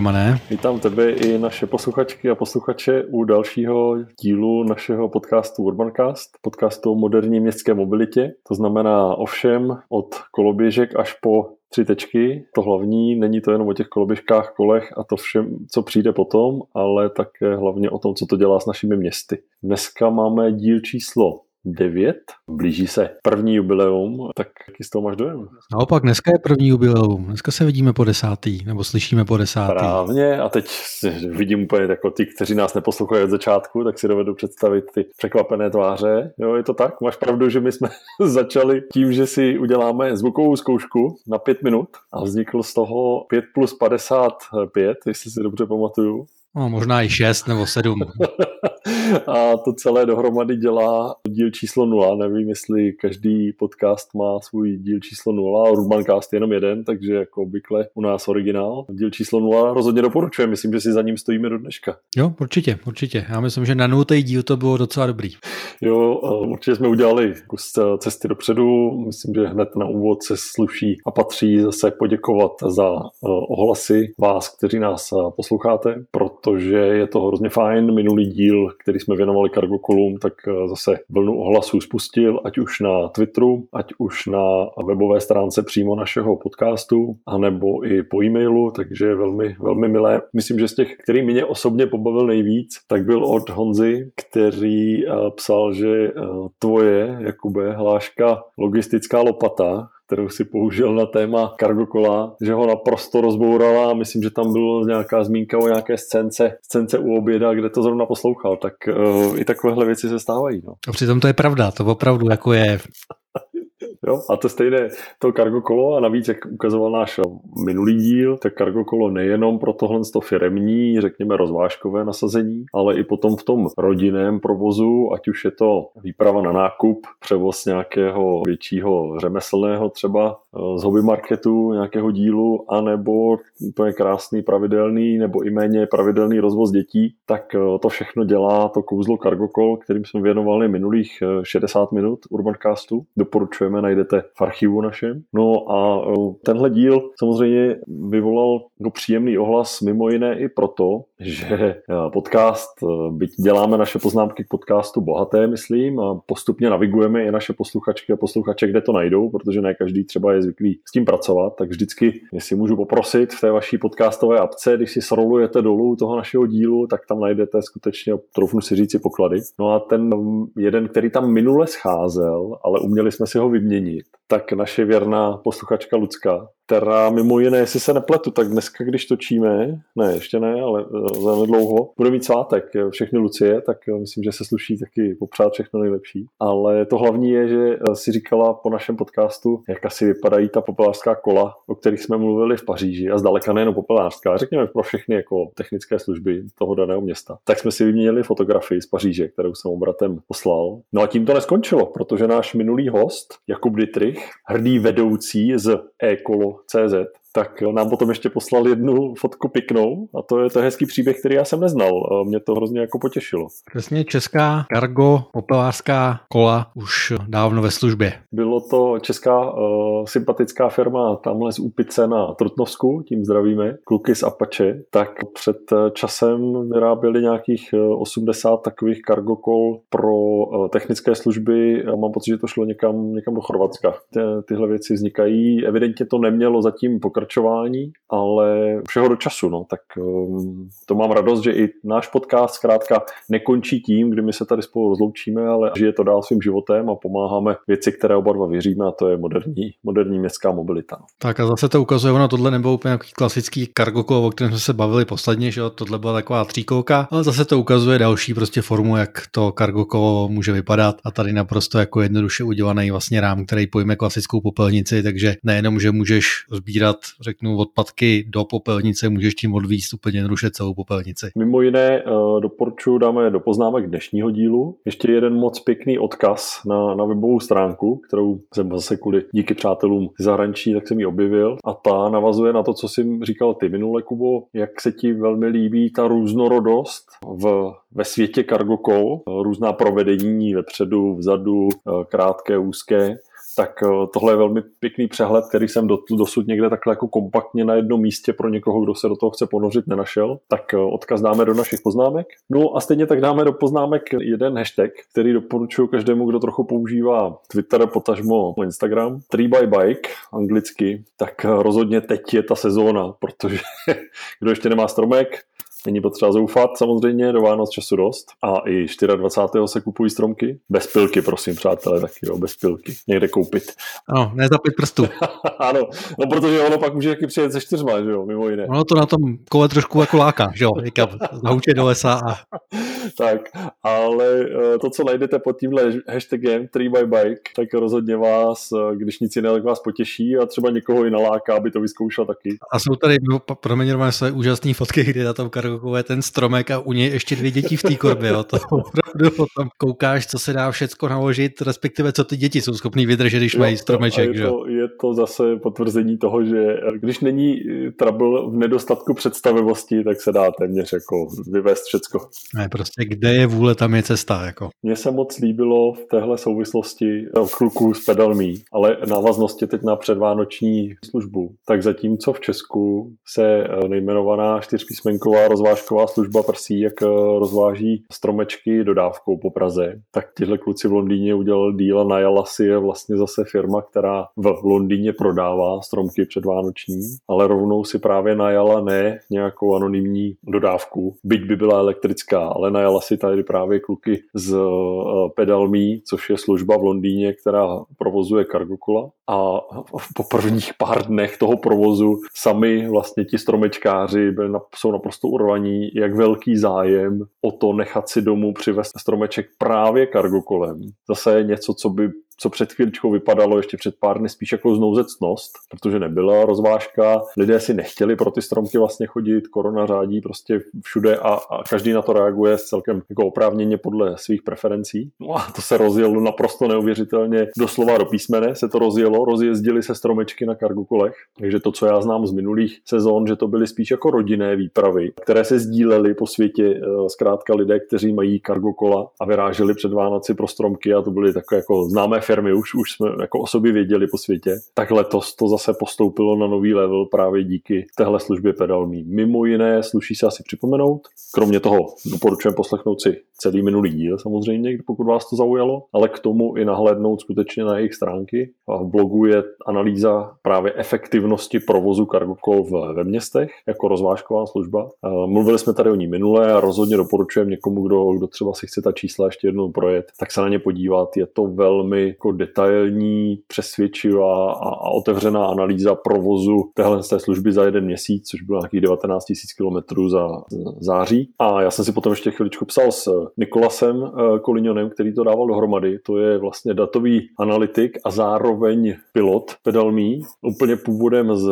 Romané. Vítám tebe i naše posluchačky a posluchače u dalšího dílu našeho podcastu Urbancast, podcastu o moderní městské mobilitě. To znamená ovšem od koloběžek až po tři tečky. To hlavní není to jenom o těch koloběžkách, kolech a to všem, co přijde potom, ale také hlavně o tom, co to dělá s našimi městy. Dneska máme díl číslo 9. Blíží se první jubileum, tak jaký z toho máš dojem? Naopak, dneska je první jubileum. Dneska se vidíme po desátý, nebo slyšíme po desátý. Právně a teď vidím úplně jako ty, kteří nás neposlouchají od začátku, tak si dovedu představit ty překvapené tváře. Jo, je to tak? Máš pravdu, že my jsme začali tím, že si uděláme zvukovou zkoušku na pět minut a vznikl z toho 5 plus 55, jestli si dobře pamatuju. No, možná i 6 nebo 7. a to celé dohromady dělá díl číslo 0. Nevím, jestli každý podcast má svůj díl číslo 0, Urbancast je jenom jeden, takže jako obvykle u nás originál. Díl číslo 0 rozhodně doporučuji, myslím, že si za ním stojíme do dneška. Jo, určitě, určitě. Já myslím, že na nultý díl to bylo docela dobrý. Jo, určitě jsme udělali kus cesty dopředu. Myslím, že hned na úvod se sluší a patří zase poděkovat za ohlasy vás, kteří nás posloucháte, protože je to hrozně fajn. Minulý díl, který jsme věnovali Cargo Kolum, tak eh, zase vlnu ohlasů spustil, ať už na Twitteru, ať už na webové stránce přímo našeho podcastu, anebo i po e-mailu, takže velmi, velmi milé. Myslím, že z těch, který mě osobně pobavil nejvíc, tak byl od Honzy, který eh, psal, že eh, tvoje, Jakube, hláška logistická lopata, kterou si použil na téma cargo kola, že ho naprosto rozbourala a myslím, že tam byla nějaká zmínka o nějaké scénce, scénce u oběda, kde to zrovna poslouchal, tak uh, i takovéhle věci se stávají. No. A přitom to je pravda, to opravdu jako je Jo? A to stejné to cargo kolo a navíc, jak ukazoval náš minulý díl, tak cargo kolo nejenom pro tohle to firemní, řekněme rozvážkové nasazení, ale i potom v tom rodinném provozu, ať už je to výprava na nákup, převoz nějakého většího řemeslného třeba eh, z hobby marketu, nějakého dílu, anebo úplně krásný pravidelný nebo i méně pravidelný rozvoz dětí, tak eh, to všechno dělá to kouzlo cargo kol, kterým jsme věnovali minulých 60 eh, minut Urbancastu. Doporučujeme najdete v archivu našem. No a tenhle díl samozřejmě vyvolal no, příjemný ohlas mimo jiné i proto, že podcast, byť děláme naše poznámky k podcastu bohaté, myslím, a postupně navigujeme i naše posluchačky a posluchače, kde to najdou, protože ne každý třeba je zvyklý s tím pracovat, tak vždycky, jestli můžu poprosit v té vaší podcastové apce, když si srolujete dolů toho našeho dílu, tak tam najdete skutečně, troufnu si říci, poklady. No a ten jeden, který tam minule scházel, ale uměli jsme si ho vyměnit, tak naše věrná posluchačka Lucka která mimo jiné, jestli se nepletu, tak dneska, když točíme, ne, ještě ne, ale eh, za nedlouho, bude mít svátek všechny Lucie, tak eh, myslím, že se sluší taky popřát všechno nejlepší. Ale to hlavní je, že eh, si říkala po našem podcastu, jak asi vypadají ta popelářská kola, o kterých jsme mluvili v Paříži a zdaleka nejen popelářská, řekněme pro všechny jako technické služby toho daného města. Tak jsme si vyměnili fotografii z Paříže, kterou jsem obratem poslal. No a tím to neskončilo, protože náš minulý host, Jakub Dietrich, hrdý vedoucí z e-kolo CZ tak nám potom ještě poslal jednu fotku pěknou a to je to hezký příběh, který já jsem neznal. Mě to hrozně jako potěšilo. Přesně česká cargo popelářská kola už dávno ve službě. Bylo to česká uh, sympatická firma tamhle z Úpice na Trutnovsku, tím zdravíme, kluky z Apache, tak před časem vyráběli nějakých 80 takových cargo kol pro technické služby a mám pocit, že to šlo někam, někam do Chorvatska. Ty, tyhle věci vznikají. Evidentně to nemělo zatím pokračovat pokračování, ale všeho do času. No. Tak um, to mám radost, že i náš podcast zkrátka nekončí tím, kdy my se tady spolu rozloučíme, ale žije to dál svým životem a pomáháme věci, které oba dva věříme a to je moderní, moderní městská mobilita. No. Tak a zase to ukazuje, ono tohle nebylo úplně nějaký klasický kargokolo, o kterém jsme se bavili posledně, že tohle byla taková tříkolka, ale zase to ukazuje další prostě formu, jak to kargokolo může vypadat a tady naprosto jako jednoduše udělaný vlastně rám, který pojme klasickou popelnici, takže nejenom, že můžeš sbírat řeknu, odpadky do popelnice, můžeš tím odvíst úplně jednoduše celou popelnici. Mimo jiné uh, doporučuji, dáme do poznámek dnešního dílu. Ještě jeden moc pěkný odkaz na, na webovou stránku, kterou jsem zase kvůli díky přátelům zahraničí, tak jsem ji objevil. A ta navazuje na to, co jsi říkal ty minule, Kubo, jak se ti velmi líbí ta různorodost v, ve světě cargo call, různá provedení vepředu, vzadu, eh, krátké, úzké tak tohle je velmi pěkný přehled, který jsem dosud někde takhle jako kompaktně na jednom místě pro někoho, kdo se do toho chce ponořit, nenašel. Tak odkaz dáme do našich poznámek. No a stejně tak dáme do poznámek jeden hashtag, který doporučuji každému, kdo trochu používá Twitter, potažmo Instagram. 3 by Bike, anglicky, tak rozhodně teď je ta sezóna, protože kdo ještě nemá stromek, Není potřeba zoufat samozřejmě, do Vánoc času dost. A i 24. se kupují stromky. Bez pilky, prosím, přátelé, taky jo, bez pilky. Někde koupit. Ano, ne za pět prstů. ano, no protože ono pak může taky přijet se čtyřma, že jo, mimo jiné. Ono to na tom kole trošku jako láká, že jo, někam zahučet do lesa. A... tak, ale eh, to, co najdete pod tímhle hashtagem 3 by bike, tak rozhodně vás, eh, když nic jiného, tak vás potěší a třeba někoho i naláká, aby to vyzkoušel taky. A jsou tady, promiň, své úžasné fotky, kdy na tom je ten stromek a u něj ještě dvě děti v té korbě. Jo. To opravdu potom koukáš, co se dá všecko naložit, respektive co ty děti jsou schopný vydržet, když jo, mají stromeček. Je to, je to zase potvrzení toho, že když není eh, trouble v nedostatku představivosti, tak se dá téměř jako vyvést všecko. Ne, prostě kde je vůle, tam je cesta. Jako. Mně se moc líbilo v téhle souvislosti v eh, kluku s pedalmí, ale návaznosti teď na předvánoční službu. Tak zatímco v Česku se eh, nejmenovaná čtyřpísmenková rozvážková služba prsí, jak eh, rozváží stromečky dodávkou po Praze, tak tihle kluci v Londýně udělali díl a najala si je vlastně zase firma, která v Londýně prodává stromky předvánoční, ale rovnou si právě najala ne nějakou anonymní dodávku, byť by byla elektrická, ale najala si tady právě kluky z Pedalmí, což je služba v Londýně, která provozuje Cargocola a po prvních pár dnech toho provozu sami vlastně ti stromečkáři byli, jsou naprosto urvaní, jak velký zájem o to nechat si domů přivést stromeček právě kargokolem. Zase něco, co by co před chvíličkou vypadalo ještě před pár dny spíš jako znouzecnost, protože nebyla rozvážka, lidé si nechtěli pro ty stromky vlastně chodit, korona řádí prostě všude a, a každý na to reaguje celkem jako oprávněně podle svých preferencí. No a to se rozjelo naprosto neuvěřitelně, doslova do písmene se to rozjelo, rozjezdili se stromečky na kargokolech, takže to, co já znám z minulých sezon, že to byly spíš jako rodinné výpravy, které se sdílely po světě, eh, zkrátka lidé, kteří mají kargokola a vyráželi před Vánoci pro stromky a to byly takové jako známé firmy, už, už jsme jako o sobě věděli po světě, tak letos to zase postoupilo na nový level právě díky téhle službě pedalmí. Mimo jiné sluší se asi připomenout, kromě toho doporučujeme poslechnout si celý minulý díl samozřejmě, pokud vás to zaujalo, ale k tomu i nahlédnout skutečně na jejich stránky. A v blogu je analýza právě efektivnosti provozu Cargocall ve městech jako rozvážková služba. Mluvili jsme tady o ní minule a rozhodně doporučujeme někomu, kdo, kdo třeba si chce ta čísla ještě jednou projet, tak se na ně podívat. Je to velmi jako detailní, přesvědčivá a, a otevřená analýza provozu téhle té služby za jeden měsíc, což bylo nějakých 19 000 km za září. A já jsem si potom ještě chviličku psal s Nikolasem eh, Kolinionem, který to dával dohromady. To je vlastně datový analytik a zároveň pilot pedalmí, úplně původem z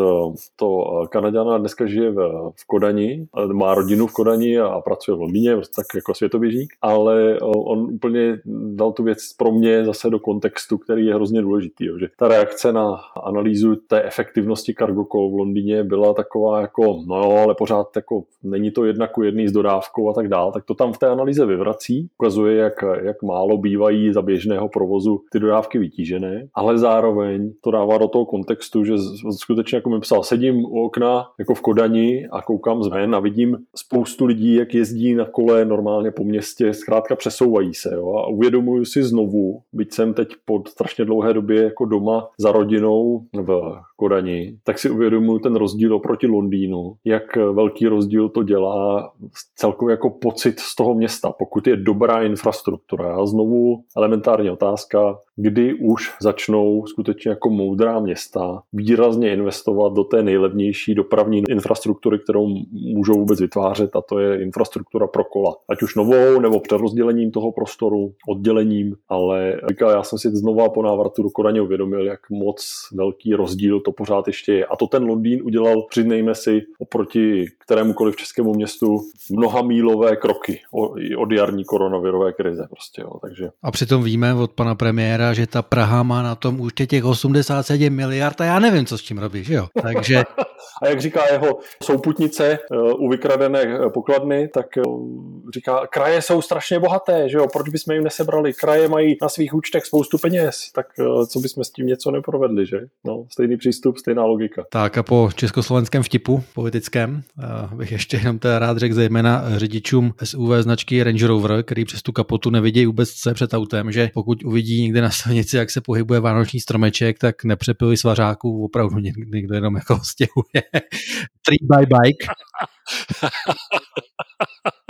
to eh, Kanaděna dneska žije v, v Kodani, má rodinu v Kodani a pracuje v Londýně, tak jako světoběžník, ale eh, on úplně dal tu věc pro mě zase do kontextu, který je hrozně důležitý. Jo, že ta reakce na analýzu té efektivnosti Cargo v Londýně byla taková jako, no ale pořád jako není to jedna ku jedný s dodávkou a tak dál, tak to tam v té analýze vyvrat vrací, ukazuje, jak, jak málo bývají za běžného provozu ty dodávky vytížené, ale zároveň to dává do toho kontextu, že skutečně, jako mi psal, sedím u okna jako v Kodani a koukám zven a vidím spoustu lidí, jak jezdí na kole normálně po městě, zkrátka přesouvají se jo, a uvědomuju si znovu, byť jsem teď po strašně dlouhé době jako doma za rodinou v Kodani, tak si uvědomuju ten rozdíl oproti Londýnu, jak velký rozdíl to dělá celkově jako pocit z toho města, pokud je dobrá infrastruktura. A znovu elementární otázka, kdy už začnou skutečně jako moudrá města výrazně investovat do té nejlevnější dopravní infrastruktury, kterou můžou vůbec vytvářet a to je infrastruktura pro kola. Ať už novou nebo přerozdělením toho prostoru, oddělením, ale říká, já jsem si znova po návratu do Kodaně uvědomil, jak moc velký rozdíl to pořád ještě je. A to ten Londýn udělal, přiznejme si, oproti kterémukoliv českému městu mnoha mílové kroky od jarní koronavirové krize. Prostě, jo. Takže... A přitom víme od pana premiéra, že ta Praha má na tom už těch 87 miliard a já nevím, co s tím robí, že jo? Takže... a jak říká jeho souputnice eh, u vykradené pokladny, tak eh, říká, kraje jsou strašně bohaté, že jo, proč bychom jim nesebrali? Kraje mají na svých účtech spoustu peněz, tak uh, co bychom s tím něco neprovedli, že? No, stejný přístup, stejná logika. Tak a po československém vtipu politickém uh, bych ještě jenom teda rád řekl zejména řidičům SUV značky Range Rover, který přes tu kapotu nevidí vůbec co je před autem, že pokud uvidí někde na silnici, jak se pohybuje vánoční stromeček, tak nepřepili svařáků, opravdu někdo jenom jako stěhuje. Three by bike.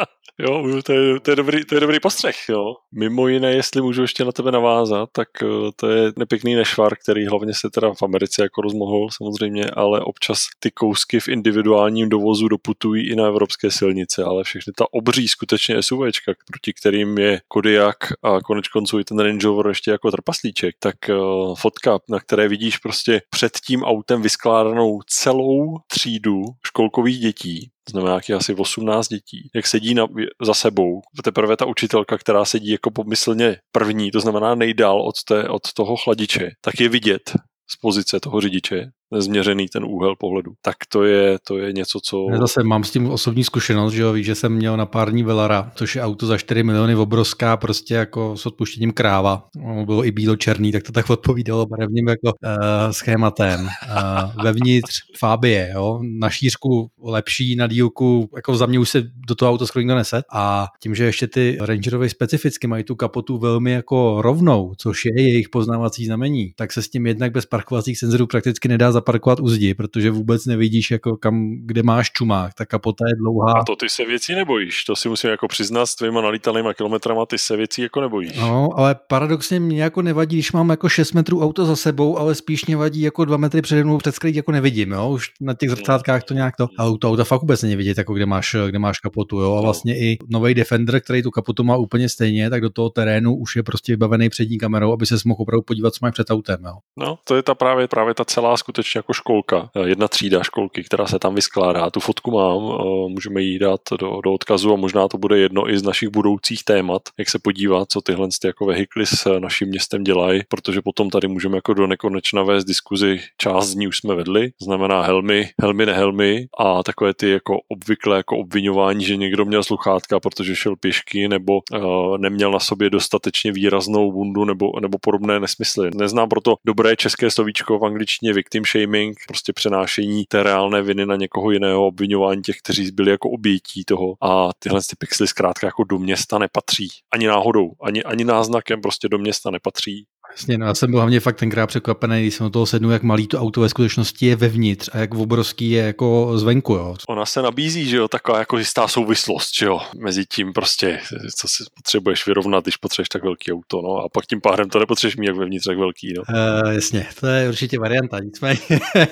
Jo, to je, to, je dobrý, to je dobrý postřeh, jo. Mimo jiné, jestli můžu ještě na tebe navázat, tak eh, to je nepěkný nešvar, který hlavně se teda v Americe jako rozmohl samozřejmě, ale občas ty kousky v individuálním dovozu doputují i na evropské silnice, ale všechny ta obří skutečně SUVčka, proti kterým je Kodiak a konec konců i ten Range Rover ještě jako trpaslíček, tak uh, fotka, na které vidíš prostě před tím autem vyskládanou celou třídu školkových dětí, znamená nějakých asi 18 dětí, jak sedí na, za sebou. Teprve ta učitelka, která sedí jako pomyslně první, to znamená nejdál od, té, od toho chladiče, tak je vidět z pozice toho řidiče, změřený ten úhel pohledu. Tak to je, to je něco, co... Já zase mám s tím osobní zkušenost, že jo, víš, že jsem měl na pár dní Velara, což je auto za 4 miliony obrovská, prostě jako s odpuštěním kráva. Ono bylo i bílo-černý, tak to tak odpovídalo barevným jako uh, schématem. Uh, vevnitř Fabie, jo, na šířku lepší, na dílku, jako za mě už se do toho auto skoro nikdo neset. A tím, že ještě ty Rangerovi specificky mají tu kapotu velmi jako rovnou, což je jejich poznávací znamení, tak se s tím jednak bez parkovacích senzorů prakticky nedá zaparkovat u zdi, protože vůbec nevidíš, jako kam, kde máš čumák. Ta kapota je dlouhá. A to ty se věcí nebojíš, to si musím jako přiznat s tvýma nalítanýma kilometrama, ty se věcí jako nebojíš. No, ale paradoxně mě jako nevadí, když mám jako 6 metrů auto za sebou, ale spíš mě vadí jako 2 metry přede mnou před jako nevidím, jo? Už na těch zrcátkách to nějak to. A auto, auto fakt vůbec není vidět, jako kde máš, kde máš kapotu, jo? A no. vlastně i nový Defender, který tu kapotu má úplně stejně, tak do toho terénu už je prostě vybavený přední kamerou, aby se mohl opravdu podívat, co máš před autem, jo? No, to je ta právě, právě ta celá skutečně skutečně jako školka, jedna třída školky, která se tam vyskládá. Tu fotku mám, můžeme jí dát do, do odkazu a možná to bude jedno i z našich budoucích témat, jak se podívat, co tyhle ty jako vehikly s naším městem dělají, protože potom tady můžeme jako do nekonečna vést diskuzi, část z ní už jsme vedli, znamená helmy, helmy, nehelmy a takové ty jako obvykle jako obvinování, že někdo měl sluchátka, protože šel pěšky nebo uh, neměl na sobě dostatečně výraznou bundu nebo, nebo podobné nesmysly. Neznám proto dobré české slovíčko v angličtině victim shaming, prostě přenášení té reálné viny na někoho jiného, obvinování těch, kteří byli jako obětí toho a tyhle ty pixely zkrátka jako do města nepatří. Ani náhodou, ani, ani náznakem prostě do města nepatří Jasně, no já jsem byl hlavně fakt tenkrát překvapený, když jsem do toho sednu, jak malý to auto ve skutečnosti je vevnitř a jak obrovský je jako zvenku. Jo. Ona se nabízí, že jo, taková jako jistá souvislost, že jo, mezi tím prostě, co si potřebuješ vyrovnat, když potřebuješ tak velký auto, no a pak tím pádem to nepotřebuješ mít jak vevnitř, tak velký, no. Uh, jasně, to je určitě varianta, nicméně, uh,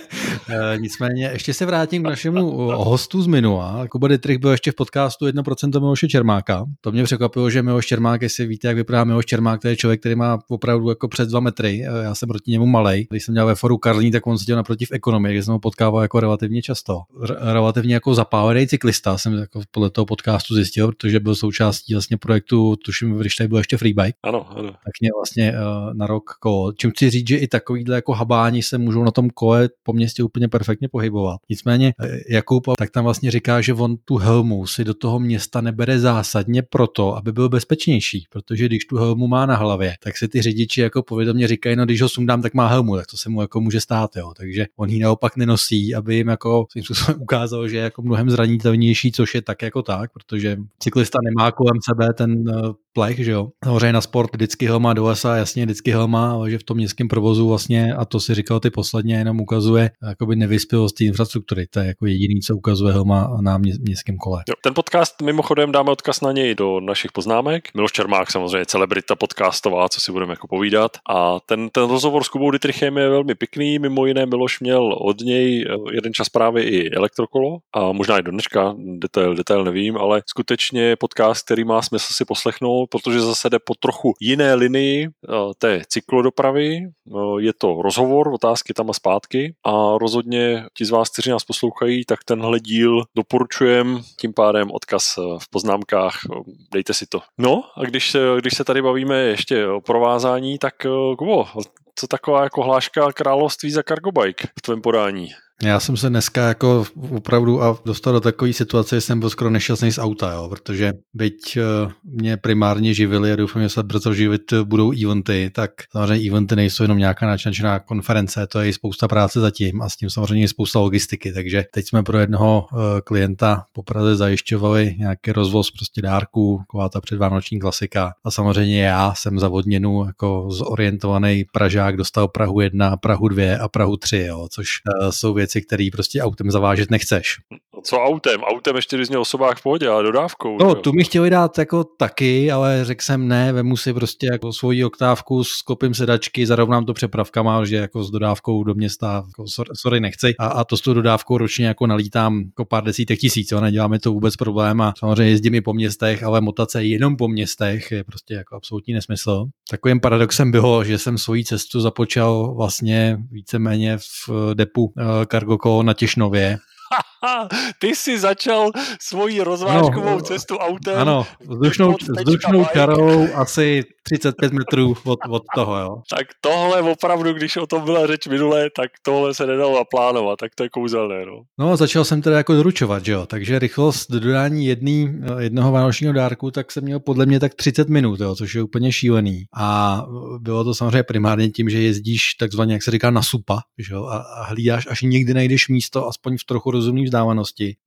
nicméně ještě se vrátím k našemu hostu z minula. Kuba Dietrich byl ještě v podcastu 1% Miloše Čermáka. To mě překvapilo, že Miloš Čermák, jestli víte, jak vypadá Miloš Čermák, to je člověk, který má opravdu jako přes dva metry, eh, já jsem proti němu malej. Když jsem dělal ve foru Karlín, tak on seděl naproti v ekonomii, kde jsem ho potkával jako relativně často. R- relativně jako zapálený cyklista jsem jako podle toho podcastu zjistil, protože byl součástí vlastně projektu, tuším, když tady byl ještě freebike. Ano, ano. Tak mě vlastně uh, na rok kolo. Čím chci říct, že i takovýhle jako habáni se můžou na tom kole po městě úplně perfektně pohybovat. Nicméně eh, Jakub tak tam vlastně říká, že on tu helmu si do toho města nebere zásadně proto, aby byl bezpečnější, protože když tu helmu má na hlavě, tak si ty řidiči jako povědomě říkají, no když ho sundám, tak má helmu, tak to se mu jako může stát, jo. Takže on ji naopak nenosí, aby jim jako svým způsobem ukázal, že je jako mnohem zranitelnější, což je tak jako tak, protože cyklista nemá kolem sebe ten eh, plech, že jo. Samozřejmě na sport vždycky helma do lesa, jasně vždycky helma, ale že v tom městském provozu vlastně, a to si říkal ty posledně, jenom ukazuje jakoby nevyspělost infrastruktury. To je jako jediný, co ukazuje helma na mě, městském kole. Jo, ten podcast mimochodem dáme odkaz na něj do našich poznámek. Miloš Čermák samozřejmě celebrita podcastová, co si budeme jako povídat. A ten, ten rozhovor s Kubou Dietrichem je velmi pěkný. Mimo jiné Miloš měl od něj eh, jeden čas právě i elektrokolo a možná i do dneška, detail, detail nevím, ale skutečně podcast, který má smysl si poslechnout, protože zase jde po trochu jiné linii eh, té cyklodopravy. Eh, je to rozhovor, otázky tam a zpátky a rozhodně ti z vás, kteří nás poslouchají, tak tenhle díl doporučujem, tím pádem odkaz eh, v poznámkách, dejte si to. No a když se, když se tady bavíme ještě o provázání, tak Kubo, co taková jako hláška království za Cargo Bike v tvém podání? Já jsem se dneska jako opravdu a dostal do takové situace, že jsem byl skoro nešťastný z auta, jo, protože byť uh, mě primárně živili a doufám, že se brzo živit budou eventy, tak samozřejmě eventy nejsou jenom nějaká načačená konference, to je i spousta práce zatím a s tím samozřejmě je spousta logistiky, takže teď jsme pro jednoho uh, klienta po Praze zajišťovali nějaký rozvoz prostě dárků, taková ta předvánoční klasika a samozřejmě já jsem za odměnu jako zorientovaný Pražák dostal Prahu 1, Prahu 2 a Prahu 3, jo, což uh, jsou věci, které prostě autem zavážet nechceš. Co autem? Autem ještě když osobách v pohodě, ale dodávkou. No, tu mi chtěli dát jako taky, ale řekl jsem ne, vemu si prostě jako svoji oktávku, skopím sedačky, zarovnám to přepravkama, že jako s dodávkou do města, jako sorry, nechci. A, a to s tou dodávkou ročně jako nalítám jako pár desítek tisíc, jo, neděláme to vůbec problém a samozřejmě jezdím i po městech, ale motace jenom po městech je prostě jako absolutní nesmysl. Takovým paradoxem bylo, že jsem svoji cestu započal vlastně víceméně v depu eh, Cargo na Těšnově, ty jsi začal svoji rozvážkovou no, cestu autem. Ano, vzdušnou, vzdušnou čarou asi 35 metrů od, od toho, jo. Tak tohle opravdu, když o tom byla řeč minule, tak tohle se nedalo naplánovat, tak to je kouzelné, no. No, začal jsem teda jako doručovat, že jo, takže rychlost dodání jedný, jednoho vánočního dárku, tak jsem měl podle mě tak 30 minut, jo, což je úplně šílený. A bylo to samozřejmě primárně tím, že jezdíš takzvaně, jak se říká, na supa, že jo, a, a hlídáš, až někdy najdeš místo, aspoň v trochu rozumný vzdálenosti.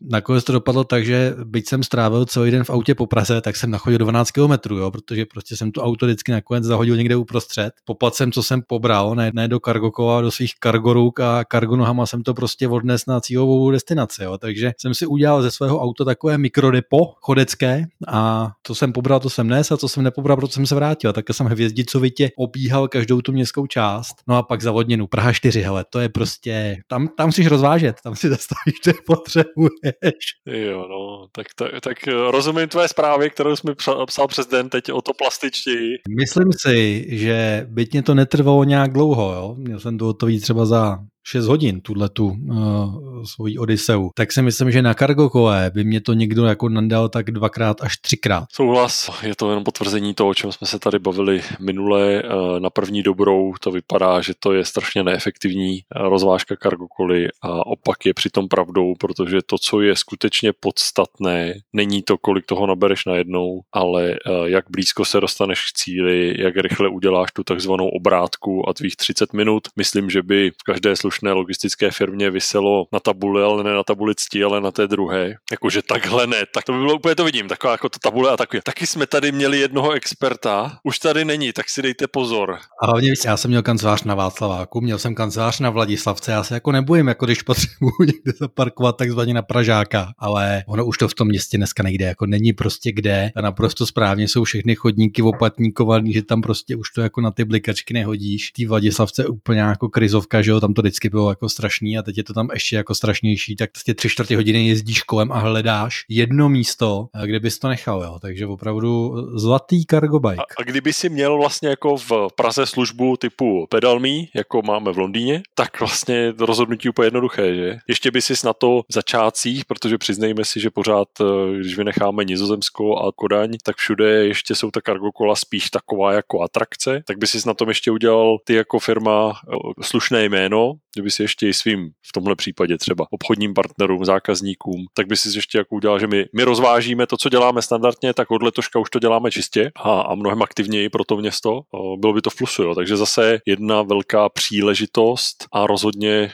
Nakonec to dopadlo tak, že byť jsem strávil celý den v autě po Praze, tak jsem nachodil 12 km, jo, protože prostě jsem to auto vždycky nakonec zahodil někde uprostřed. Poplat jsem, co jsem pobral, ne, ne do kargokova, do svých kargoruk a kargonohama jsem to prostě odnes na cílovou destinaci. Jo. Takže jsem si udělal ze svého auta takové mikrodepo chodecké a to jsem pobral, to jsem nes a co jsem nepobral, proto jsem se vrátil. Tak jsem hvězdicovitě obíhal každou tu městskou část. No a pak zavodněnu Praha 4, hele, to je prostě, tam, tam musíš rozvážet, tam si zastavíš, potřebuješ. Jo, no, tak, tak, tak rozumím tvé zprávy, kterou jsme psal přes den teď o to plastičtěji. Myslím si, že byť mě to netrvalo nějak dlouho, jo. Měl jsem to hotový třeba za 6 hodin, tuhle tu uh, svoji Odiseu, tak si myslím, že na kole by mě to někdo jako nadal tak dvakrát až třikrát. Souhlas, je to jenom potvrzení toho, o čem jsme se tady bavili minule. Uh, na první dobrou to vypadá, že to je strašně neefektivní uh, rozvážka koly a opak je přitom pravdou, protože to, co je skutečně podstatné, není to, kolik toho nabereš najednou, ale uh, jak blízko se dostaneš k cíli, jak rychle uděláš tu takzvanou obrátku a tvých 30 minut. Myslím, že by v každé slušné logistické firmě vyselo na tabuli, ale ne na tabuli cti, ale na té druhé. Jakože takhle ne, tak to by bylo úplně to vidím, taková jako ta tabule a takový. Taky jsme tady měli jednoho experta, už tady není, tak si dejte pozor. A hlavně já jsem měl kancelář na Václaváku, měl jsem kancelář na Vladislavce, já se jako nebojím, jako když potřebuji někde zaparkovat takzvaně na Pražáka, ale ono už to v tom městě dneska nejde, jako není prostě kde a naprosto správně jsou všechny chodníky opatníkovaný, že tam prostě už to jako na ty blikačky nehodíš. Tý Vladislavce úplně jako krizovka, že jo, tam to vždycky vždycky bylo jako strašný a teď je to tam ještě jako strašnější, tak prostě tři čtvrtě hodiny jezdíš kolem a hledáš jedno místo, kde bys to nechal, jo. Takže opravdu zlatý cargo bike. A, a kdyby si měl vlastně jako v Praze službu typu pedalmí, jako máme v Londýně, tak vlastně rozhodnutí úplně jednoduché, že? Ještě by si na to v začátcích, protože přiznejme si, že pořád, eh, když vynecháme Nizozemsko a Kodaň, tak všude ještě jsou ta cargo kola spíš taková jako atrakce, tak by si na tom ještě udělal ty jako firma eh, slušné jméno, že by si ještě i svým, v tomhle případě třeba obchodním partnerům, zákazníkům, tak by si ještě jako udělal, že my, my rozvážíme to, co děláme standardně, tak od letoška už to děláme čistě a, a mnohem aktivněji pro to město. Bylo by to v plusu, jo. takže zase jedna velká příležitost a rozhodně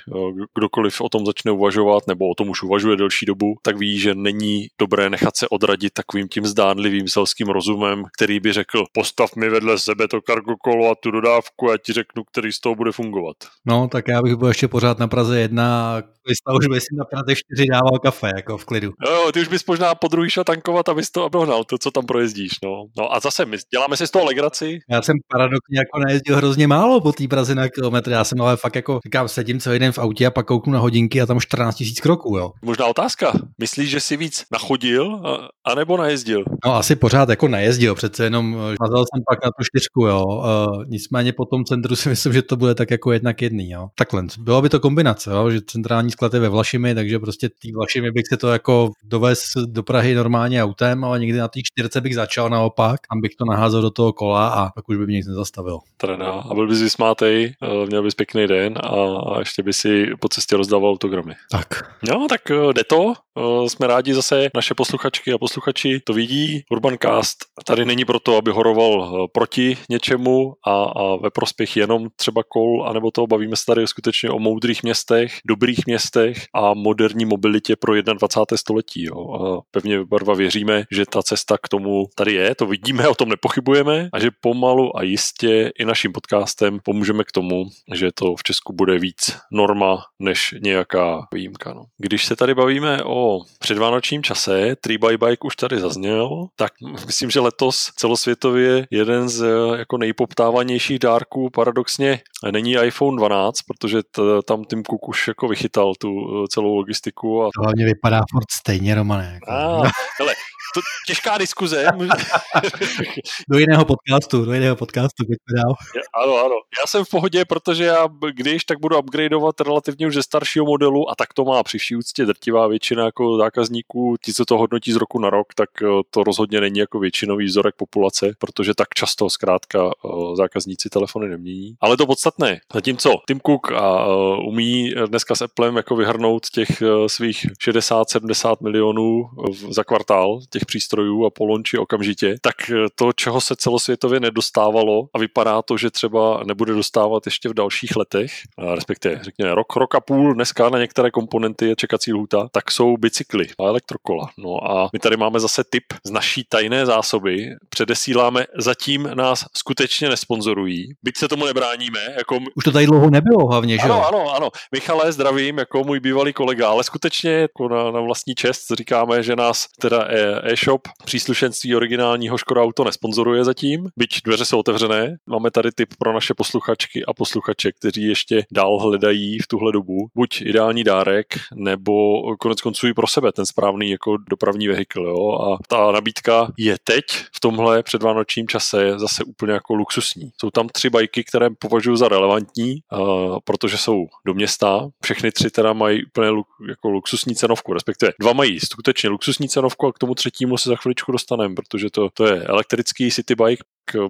kdokoliv o tom začne uvažovat nebo o tom už uvažuje delší dobu, tak ví, že není dobré nechat se odradit takovým tím zdánlivým selským rozumem, který by řekl, postav mi vedle sebe to kargo kolo a tu dodávku a ti řeknu, který z toho bude fungovat. No, tak já bych byl ještě pořád na Praze jedna Vista už by si na Praze 4 dával kafe, jako v klidu. Jo, jo, ty už bys možná po druhý šel tankovat, abys to obdohnal, to, co tam projezdíš, no. No a zase, my děláme si z toho legraci. Já jsem paradoxně jako nejezdil hrozně málo po té Praze na kilometr, já jsem ale fakt jako, říkám, sedím celý den v autě a pak kouknu na hodinky a tam 14 000 kroků, jo. Možná otázka, myslíš, že si víc nachodil, a, anebo najezdil? No asi pořád jako najezdil, přece jenom eh, mazal jsem pak na tu čtyřku, jo. Uh, nicméně po tom centru si myslím, že to bude tak jako jednak jedný, jo. Takhle, bylo by to kombinace, jo, že centrální sklad je ve Vlašimi, takže prostě tý Vlašimi bych se to jako dovez do Prahy normálně autem, ale někdy na té čtyřce bych začal naopak, tam bych to naházel do toho kola a pak už by mě nic nezastavil. Trena. A byl bys vysmátej, eh, měl bys pěkný den a, a ještě by si po cestě rozdával autogramy. Tak. No, tak eh, jde to. Eh, jsme rádi zase, naše posluchačky a posluchači to vidí. Urbancast tady není proto, aby horoval proti něčemu a, a ve prospěch jenom třeba kol, anebo to bavíme se tady skutečně o moudrých městech, dobrých městech a moderní mobilitě pro 21. století. Jo. A pevně barva věříme, že ta cesta k tomu tady je, to vidíme, o tom nepochybujeme a že pomalu a jistě i naším podcastem pomůžeme k tomu, že to v Česku bude víc norma než nějaká výjimka. No. Když se tady bavíme o předvánočním čase, 3 by Bike už tady zazněl, tak myslím, že letos celosvětově jeden z jako nejpoptávanějších dárků paradoxně není iPhone 12, protože tam Tim Cook už jako vychytal tu eh, celou logistiku. A... To hlavně vypadá furt stejně, Romane. Jako. A, hele, to, těžká diskuze. do jiného podcastu, do jiného podcastu, dál. Ano, ano. Já jsem v pohodě, protože já, když tak budu upgradeovat relativně už ze staršího modelu a tak to má při vší úctě drtivá většina jako zákazníků, ti, co to hodnotí z roku na rok, tak eh, to rozhodně není jako většinový vzorek populace, protože tak často zkrátka eh, zákazníci telefony nemění. Ale to podstatné. Zatímco Tim Cook a, uh, umí dneska s Applem jako vyhrnout těch svých 60-70 milionů za kvartál těch přístrojů a polonči okamžitě, tak to, čeho se celosvětově nedostávalo a vypadá to, že třeba nebude dostávat ještě v dalších letech, respektive řekněme rok, rok a půl dneska na některé komponenty je čekací lhůta, tak jsou bicykly a elektrokola. No a my tady máme zase tip z naší tajné zásoby. Předesíláme, zatím nás skutečně nesponzorují, byť se tomu nebráníme. Jako... Už to tady dlouho nebylo hlavně, že Ano, ano, ano. Michale, zdravím, jako můj bývalý kolega, ale skutečně jako na, na vlastní čest říkáme, že nás teda e-shop, příslušenství originálního Škoda Auto nesponzoruje zatím, byť dveře jsou otevřené. Máme tady tip pro naše posluchačky a posluchače, kteří ještě dál hledají v tuhle dobu buď ideální dárek, nebo konec konců i pro sebe ten správný jako dopravní vehikl. Jo? A ta nabídka je teď v tomhle předvánočním čase zase úplně jako luxusní. Jsou tam tři bajky, které považuji za relevantní, uh, protože jsou do města. Všechny tři teda mají úplně jako luxusní cenovku, respektive dva mají skutečně luxusní cenovku a k tomu třetímu se za chviličku dostaneme, protože to, to je elektrický city bike,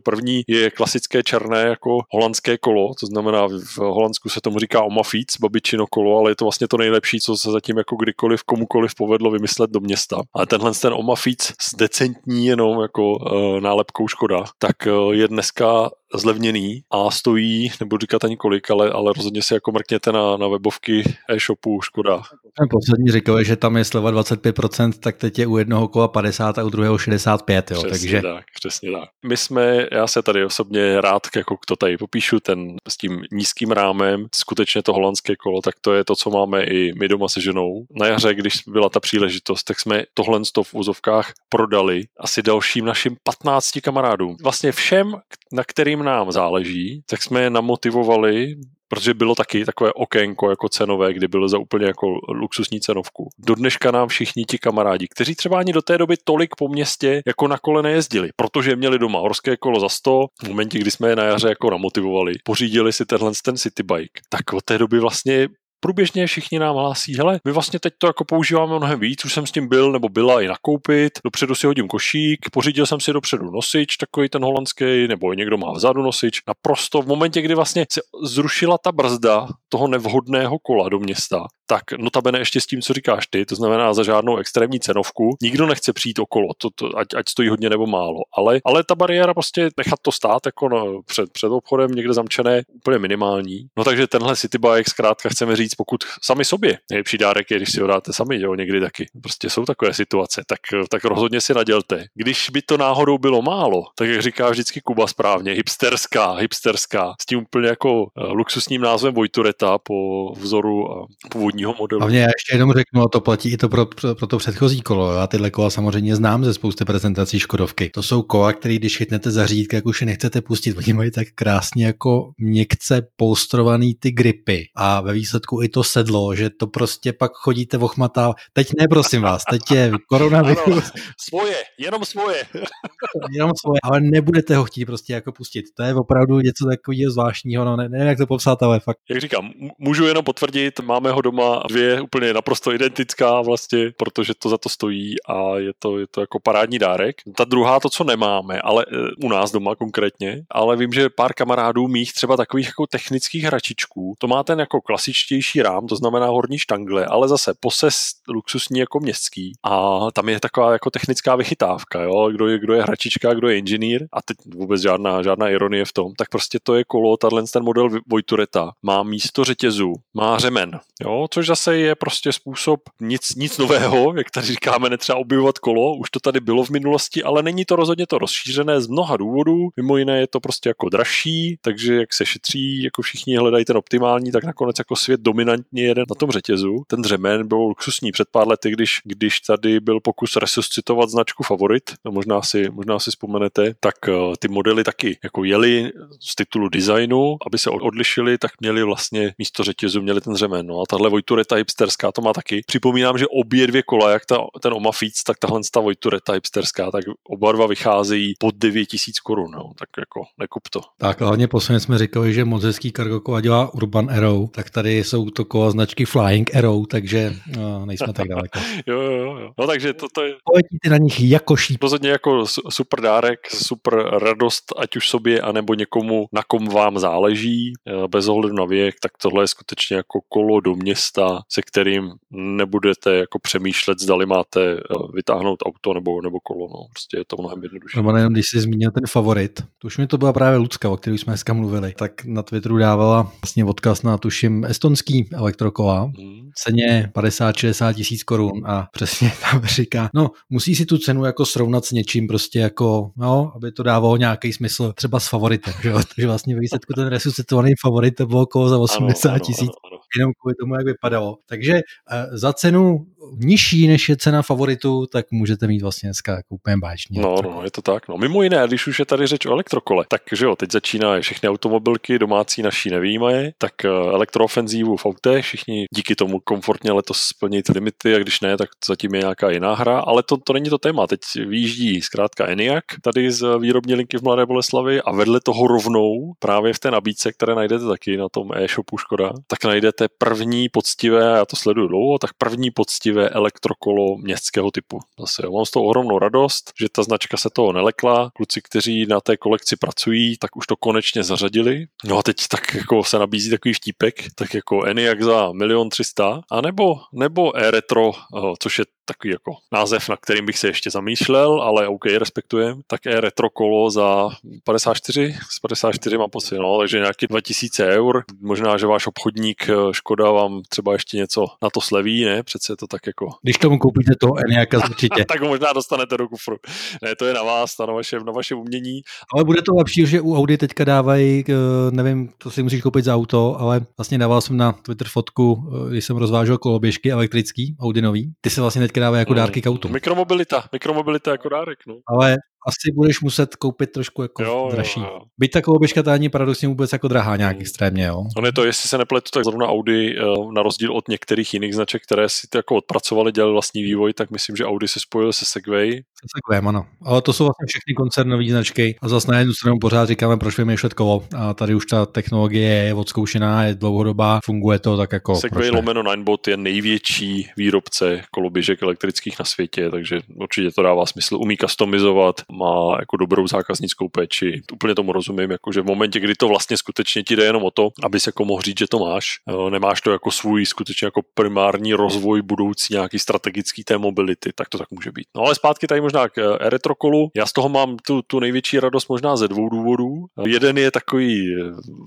První je klasické černé jako holandské kolo, to znamená v Holandsku se tomu říká Omafic, babičino kolo, ale je to vlastně to nejlepší, co se zatím jako kdykoliv komukoliv povedlo vymyslet do města. A tenhle ten Omafic s decentní jenom jako uh, nálepkou Škoda, tak uh, je dneska zlevněný a stojí, nebudu říkat ani kolik, ale, ale rozhodně si jako mrkněte na, na webovky e-shopu Škoda. Ten poslední říkal, že tam je sleva 25%, tak teď je u jednoho kola 50 a u druhého 65, jo, přesně takže... tak, přesně tak. My jsme, já se tady osobně rád, jako to tady popíšu, ten s tím nízkým rámem, skutečně to holandské kolo, tak to je to, co máme i my doma se ženou. Na jaře, když byla ta příležitost, tak jsme tohle v úzovkách prodali asi dalším našim 15 kamarádům. Vlastně všem, na kterým nám záleží, tak jsme je namotivovali protože bylo taky takové okénko jako cenové, kdy bylo za úplně jako luxusní cenovku. Do dneška nám všichni ti kamarádi, kteří třeba ani do té doby tolik po městě jako na kole nejezdili, protože měli doma horské kolo za 100, v momentě, kdy jsme je na jaře jako namotivovali, pořídili si tenhle ten city bike, tak od té doby vlastně průběžně všichni nám hlásí, hele, my vlastně teď to jako používáme mnohem víc, už jsem s tím byl nebo byla i nakoupit, dopředu si hodím košík, pořídil jsem si dopředu nosič, takový ten holandský, nebo někdo má vzadu nosič. Naprosto v momentě, kdy vlastně se zrušila ta brzda toho nevhodného kola do města, tak notabene ještě s tím, co říkáš ty, to znamená za žádnou extrémní cenovku, nikdo nechce přijít okolo, to, to, ať, ať stojí hodně nebo málo, ale, ale ta bariéra prostě nechat to stát jako no, před, před obchodem někde zamčené úplně minimální. No takže tenhle city bike zkrátka chceme říct, pokud sami sobě, nejlepší dárek je, když si ho dáte sami, jo, někdy taky. Prostě jsou takové situace, tak, tak rozhodně si nadělte. Když by to náhodou bylo málo, tak jak říká vždycky Kuba správně, hipsterská, hipsterská, s tím úplně jako uh, luxusním názvem Vojtureta po vzoru uh, původního modelu. Hlavně já ještě jenom řeknu, a to platí i to pro, pro, pro to předchozí kolo. Já tyhle kola samozřejmě znám ze spousty prezentací Škodovky. To jsou kola, které když chytnete za řídka, jak už je nechcete pustit, oni mají tak krásně jako měkce polstrovaný ty gripy a ve výsledku trošku i to sedlo, že to prostě pak chodíte ochmatá. Teď ne, prosím vás, teď je koronavirus. svoje, jenom svoje. jenom svoje, ale nebudete ho chtít prostě jako pustit. To je opravdu něco takového zvláštního, no ne, nevím, jak to popsat, ale fakt. Jak říkám, můžu jenom potvrdit, máme ho doma dvě úplně naprosto identická vlastně, protože to za to stojí a je to, je to jako parádní dárek. Ta druhá to, co nemáme, ale e, u nás doma konkrétně, ale vím, že pár kamarádů mých třeba takových jako technických hračičků, to má ten jako klasičtější rám, to znamená horní štangle, ale zase poses luxusní jako městský a tam je taková jako technická vychytávka, jo? Kdo, je, kdo je hračička, kdo je inženýr a teď vůbec žádná, žádná ironie v tom, tak prostě to je kolo, tato ten model Vojtureta má místo řetězu, má řemen, jo? což zase je prostě způsob nic, nic nového, jak tady říkáme, netřeba objevovat kolo, už to tady bylo v minulosti, ale není to rozhodně to rozšířené z mnoha důvodů, mimo jiné je to prostě jako dražší, takže jak se šetří, jako všichni hledají ten optimální, tak nakonec jako svět dominantně jede na tom řetězu. Ten dřemen byl luxusní před pár lety, když, když tady byl pokus resuscitovat značku Favorit, no možná si, možná si vzpomenete, tak uh, ty modely taky jako jeli z titulu designu, aby se odlišili, tak měli vlastně místo řetězu měli ten dřemen. No a tahle Vojtureta hipsterská to má taky. Připomínám, že obě dvě kola, jak ta, ten Oma tak tahle ta Vojtureta hipsterská, tak oba dva vycházejí pod 9000 korun, no, tak jako nekup to. Tak hlavně posledně jsme říkali, že moc hezký kola dělá Urban Arrow, tak tady jsou to kola značky Flying Arrow, takže no, nejsme tak daleko. jo, jo, jo. No takže to, to je... Poletíte na nich jako šíp. Rozhodně jako super dárek, super radost, ať už sobě, anebo někomu, na kom vám záleží, eh, bez ohledu na věk, tak tohle je skutečně jako kolo do města, se kterým nebudete jako přemýšlet, zdali máte eh, vytáhnout auto nebo, nebo kolo. No. Prostě je to mnohem jednodušší. Nebo nejen, když jsi zmínil ten favorit, to už mi to byla právě Lucka, o které jsme dneska mluvili, tak na Twitteru dávala vlastně odkaz na tuším estonský elektrokola, hmm. ceně 50-60 tisíc korun a přesně tam říká, no musí si tu cenu jako srovnat s něčím prostě jako, no, aby to dávalo nějaký smysl třeba s favoritem, že jo? takže vlastně výsledku ten resuscitovaný favorit to bylo kolo za 80 tisíc jenom kvůli tomu, jak vypadalo. Takže uh, za cenu nižší než je cena favoritu, tak můžete mít vlastně dneska jako úplně báječný. No, no, je to tak. No, mimo jiné, když už je tady řeč o elektrokole, tak že jo, teď začíná všechny automobilky domácí naší nevýjímají, tak eh, elektroofenzívu v autech, všichni díky tomu komfortně letos splní ty limity a když ne, tak zatím je nějaká jiná hra, ale to, to není to téma. Teď vyjíždí zkrátka ENIAC tady z výrobní linky v Mladé Boleslavi a vedle toho rovnou právě v té nabídce, které najdete taky na tom e-shopu Škoda, tak najdete první poctivé, já to sleduju dlouho, tak první poctivé elektrokolo městského typu. Zase jo, mám z toho ohromnou radost, že ta značka se toho nelekla. Kluci, kteří na té kolekci pracují, tak už to konečně zařadili. No a teď tak jako se nabízí takový vtípek, tak jako ENIAC za milion třista, a nebo, nebo e-retro, eh, což je takový jako název, na kterým bych se ještě zamýšlel, ale OK, respektujem, tak je retro kolo za 54, z 54 mám pocit, no, takže nějaký 2000 eur, možná, že váš obchodník eh, Škoda vám třeba ještě něco na to sleví, ne, přece je to tak jako... Když tomu koupíte to Eniaka určitě. tak možná dostanete do kufru. Ne, to je na vás, na vašem, na vašem umění. Ale bude to lepší, že u Audi teďka dávají, eh, nevím, to si musíš koupit za auto, ale vlastně dával jsem na Twitter fotku, eh, když jsem rozvážel koloběžky elektrický, Audi nový. Ty se vlastně dávají jako dárky k autu. Mikromobilita, mikromobilita jako dárek, no. Ale asi budeš muset koupit trošku jako jo, dražší. Jo, jo. Byť ta koloběžka ta ani paradoxně vůbec jako drahá nějak hmm. extrémně, jo. On je to, jestli se nepletu, tak zrovna Audi, eh, na rozdíl od některých jiných značek, které si to jako odpracovali, dělali vlastní vývoj, tak myslím, že Audi se spojil se Segway. Se Segway, ano. Ale to jsou vlastně všechny koncernové značky a zase na jednu stranu pořád říkáme, proč vymýšlet kolo. A tady už ta technologie je odzkoušená, je dlouhodobá, funguje to tak jako. Segway lomeno Ninebot je největší výrobce koloběžek elektrických na světě, takže určitě to dává smysl. Umí customizovat, má jako dobrou zákaznickou péči. Úplně tomu rozumím, jako že v momentě, kdy to vlastně skutečně ti jde jenom o to, abys jako mohl říct, že to máš, nemáš to jako svůj skutečně jako primární rozvoj budoucí nějaký strategický té mobility, tak to tak může být. No ale zpátky tady možná k e-retrokolu. Já z toho mám tu, tu největší radost možná ze dvou důvodů. Jeden je takový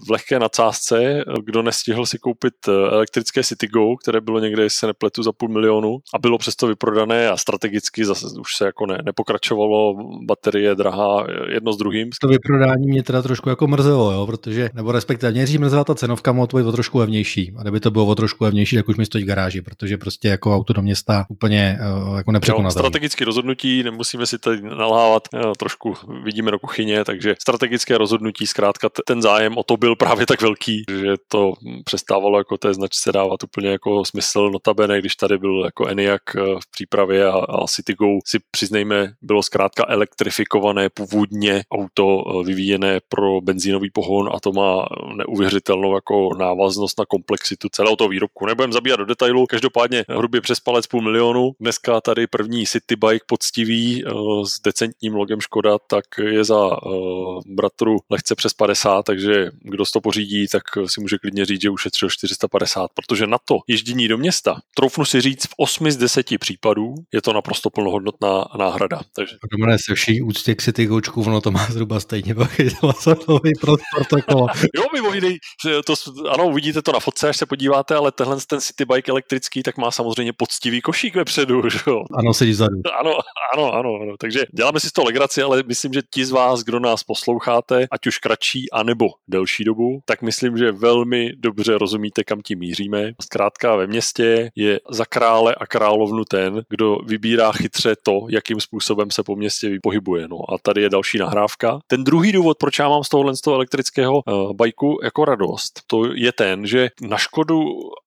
v lehké nadsázce, kdo nestihl si koupit elektrické Go, které bylo někde, se nepletu, za půl milionu a bylo přesto vyprodané a strategicky zase už se jako ne, nepokračovalo baterie drahá jedno s druhým. To vyprodání mě teda trošku jako mrzelo, jo, protože, nebo respektive mě mrzela ta cenovka, mohla to být o trošku levnější. A kdyby to bylo o trošku levnější, tak už mi stojí v garáži, protože prostě jako auto do města úplně uh, jako nepřekonatelné. Strategické rozhodnutí, nemusíme si tady nalávat, jo, trošku vidíme do kuchyně, takže strategické rozhodnutí, zkrátka ten zájem o to byl právě tak velký, že to přestávalo jako té značce dávat úplně jako smysl notabene, když tady byl jako ENIAC eh, v přípravě a, a Citygo si přiznejme bylo zkrátka elektrifikované původně auto eh, vyvíjené pro benzínový pohon a to má neuvěřitelnou jako návaznost na komplexitu celého toho výrobku. Nebudem zabíjat do detailu, každopádně hrubě přes palec půl milionu. Dneska tady první City Bike poctivý eh, s decentním logem Škoda, tak je za bratru lehce přes 50, takže kdo to pořídí, tak si může klidně říct, že ušetřil 450, protože na to ježdění do města, troufnu si říct, v 8 z 10 případů je to naprosto plnohodnotná náhrada. Takže... Domane, se vší úctě k City Gočku, ono to má zhruba stejně wasatový protokol. jo, mimo jiný, to, ano, uvidíte to na fotce, až se podíváte, ale tenhle ten City Bike elektrický, tak má samozřejmě poctivý košík vepředu, že jo. Ano, sedí vzadu. Ano, ano, ano, ano, takže děláme si z toho legraci, ale myslím, že ti z vás, kdo nás posloucháte, ať už kratší, anebo delší dobu, tak myslím, že velmi dobře rozumíte, kam tím míříme. Zkrátka ve městě je za krále a královnu ten, kdo vybírá chytře to, jakým způsobem se po městě pohybuje. No a tady je další nahrávka. Ten druhý důvod, proč já mám z tohohle z toho elektrického uh, bajku jako radost, to je ten, že na Škodu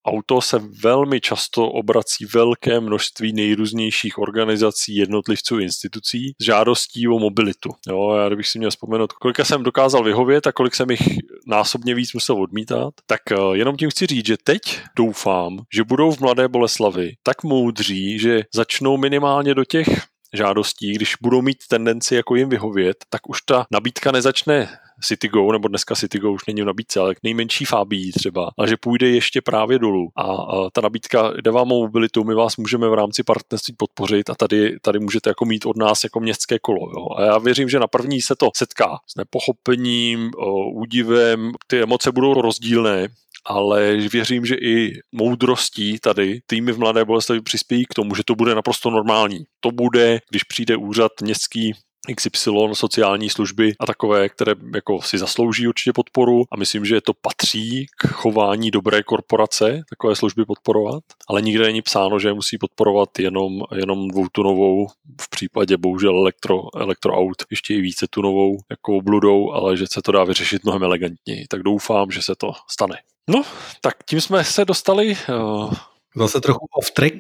auto se velmi často obrací velké množství nejrůznějších organizací, jednotlivců, institucí s žádostí o mobilitu. Jo, já kdybych si měl vzpomenout, kolika jsem dokázal vyhovět a kolik jsem jich násobně víc musel odmítat, tak uh, jenom tím chci říct, že teď doufám, že budou v Mladé Boleslavi tak moudří, že začnou minimálně do těch žádostí, když budou mít tendenci jako jim vyhovět, tak už ta nabídka nezačne CityGo, nebo dneska CityGo už není v nabídce, ale nejmenší Fabii třeba, a že půjde ještě právě dolů. A, a ta nabídka jde vám mobilitu, my vás můžeme v rámci partnerství podpořit a tady, tady můžete jako mít od nás jako městské kolo. Jo. A já věřím, že na první se to setká s nepochopením, údivem, ty emoce budou rozdílné, ale věřím, že i moudrostí tady týmy v Mladé Boleslavi přispějí k tomu, že to bude naprosto normální. To bude, když přijde úřad městský XY sociální služby a takové, které jako si zaslouží určitě podporu a myslím, že to patří k chování dobré korporace, takové služby podporovat, ale nikde není psáno, že musí podporovat jenom, jenom dvoutunovou, v případě bohužel elektro, elektroaut ještě i více tunovou jako obludou, ale že se to dá vyřešit mnohem elegantněji. Tak doufám, že se to stane. No, tak tím jsme se dostali... Uh... Zase trochu off track.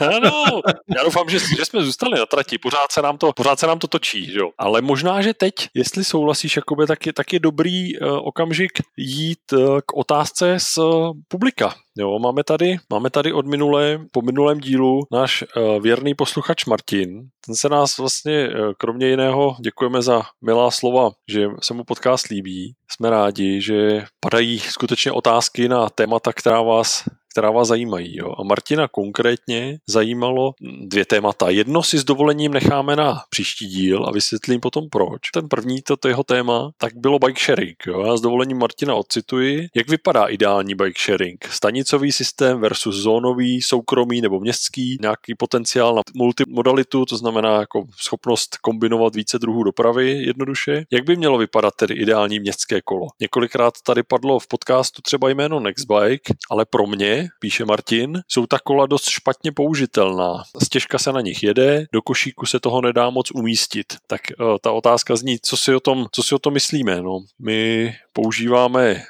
Ano, já doufám, že, že jsme zůstali na trati, pořád se nám to, pořád se nám to točí, jo. Ale možná, že teď, jestli souhlasíš, jakoby, tak, je, tak je dobrý uh, okamžik jít uh, k otázce z uh, publika. Jo, máme tady, máme tady od minulé, po minulém dílu náš uh, věrný posluchač Martin. Ten se nás vlastně, uh, kromě jiného, děkujeme za milá slova, že se mu podcast líbí. Jsme rádi, že padají skutečně otázky na témata, která vás která vás zajímají. Jo. A Martina konkrétně zajímalo dvě témata. Jedno si s dovolením necháme na příští díl a vysvětlím potom proč. Ten první, to jeho téma, tak bylo bike sharing. Jo. Já s dovolením Martina odcituji, jak vypadá ideální bike sharing. Stanicový systém versus zónový, soukromý nebo městský, nějaký potenciál na multimodalitu, to znamená jako schopnost kombinovat více druhů dopravy jednoduše. Jak by mělo vypadat tedy ideální městské kolo? Několikrát tady padlo v podcastu třeba jméno Nextbike, ale pro mě píše Martin, jsou ta kola dost špatně použitelná. Stěžka se na nich jede, do košíku se toho nedá moc umístit. Tak uh, ta otázka zní, co si o tom, co si o tom myslíme. No, my používáme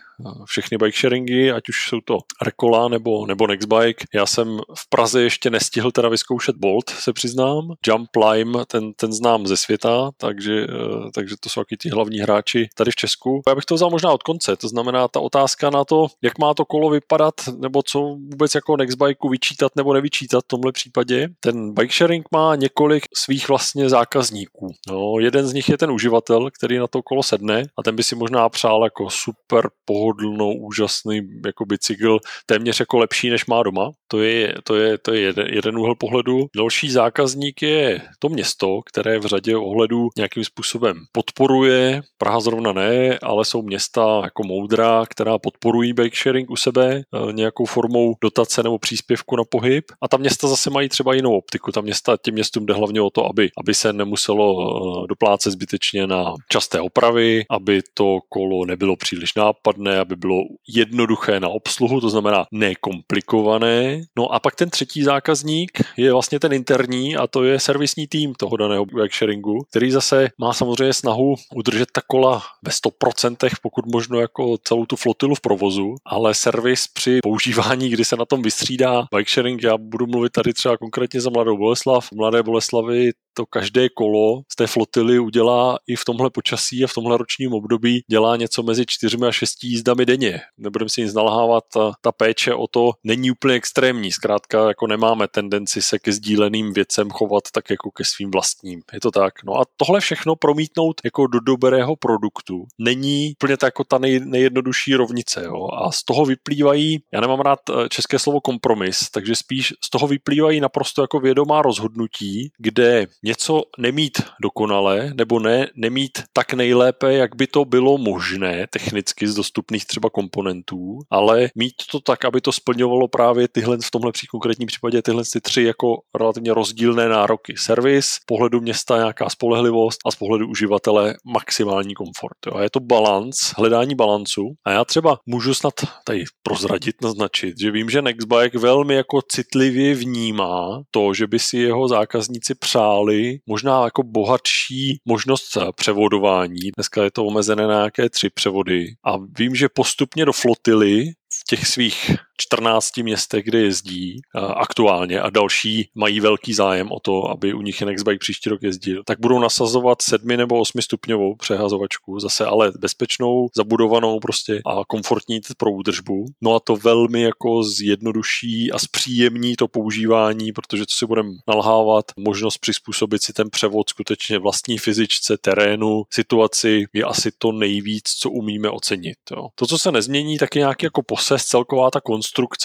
všechny bike sharingy, ať už jsou to Recola nebo, nebo Nextbike. Já jsem v Praze ještě nestihl teda vyzkoušet Bolt, se přiznám. Jump Lime, ten, ten znám ze světa, takže, eh, takže to jsou taky ti hlavní hráči tady v Česku. Já bych to vzal možná od konce, to znamená ta otázka na to, jak má to kolo vypadat, nebo co vůbec jako Nextbikeu vyčítat nebo nevyčítat v tomhle případě. Ten bike sharing má několik svých vlastně zákazníků. No, jeden z nich je ten uživatel, který na to kolo sedne a ten by si možná přál jako super pohodu pohodlnou, úžasný jako bicykl, téměř jako lepší, než má doma. To je, to je, to je jeden, jeden úhel pohledu. Další zákazník je to město, které v řadě ohledů nějakým způsobem podporuje. Praha zrovna ne, ale jsou města jako Moudra, která podporují bike sharing u sebe e, nějakou formou dotace nebo příspěvku na pohyb. A ta města zase mají třeba jinou optiku. Ta města, těm městům jde hlavně o to, aby, aby se nemuselo e, doplácet zbytečně na časté opravy, aby to kolo nebylo příliš nápadné, aby bylo jednoduché na obsluhu, to znamená nekomplikované. No a pak ten třetí zákazník je vlastně ten interní a to je servisní tým toho daného bike sharingu, který zase má samozřejmě snahu udržet ta kola ve 100%, pokud možno jako celou tu flotilu v provozu, ale servis při používání, kdy se na tom vystřídá bike sharing, já budu mluvit tady třeba konkrétně za Mladou Boleslav. Mladé Boleslavy to každé kolo z té flotily udělá i v tomhle počasí a v tomhle ročním období dělá něco mezi čtyřmi a šesti jízdami denně. Nebudeme si nic nalhávat, ta, ta péče o to není úplně extrémní. Zkrátka jako nemáme tendenci se ke sdíleným věcem chovat tak jako ke svým vlastním. Je to tak. No a tohle všechno promítnout jako do dobrého produktu není úplně tak jako ta nej, nejjednodušší rovnice. Jo? A z toho vyplývají, já nemám rád eh, české slovo kompromis, takže spíš z toho vyplývají naprosto jako vědomá rozhodnutí, kde něco nemít dokonale, nebo ne, nemít tak nejlépe, jak by to bylo možné technicky z dostupných třeba komponentů, ale mít to tak, aby to splňovalo právě tyhle v tomhle konkrétním případě tyhle ty tři jako relativně rozdílné nároky. Servis, pohledu města nějaká spolehlivost a z pohledu uživatele maximální komfort. Jo. A je to balans, hledání balancu. A já třeba můžu snad tady prozradit, naznačit, že vím, že Nextbike velmi jako citlivě vnímá to, že by si jeho zákazníci přáli možná jako bohatší možnost převodování. Dneska je to omezené na nějaké tři převody. A vím, že postupně do flotily v těch svých 14 městech, kde jezdí aktuálně a další mají velký zájem o to, aby u nich Nextbike příští rok jezdil, tak budou nasazovat sedmi nebo osmi stupňovou přehazovačku, zase ale bezpečnou, zabudovanou prostě a komfortní pro údržbu. No a to velmi jako zjednoduší a zpříjemní to používání, protože to si budeme nalhávat, možnost přizpůsobit si ten převod skutečně vlastní fyzičce, terénu, situaci je asi to nejvíc, co umíme ocenit. Jo. To, co se nezmění, tak je nějaký jako poses, celková ta konstrukce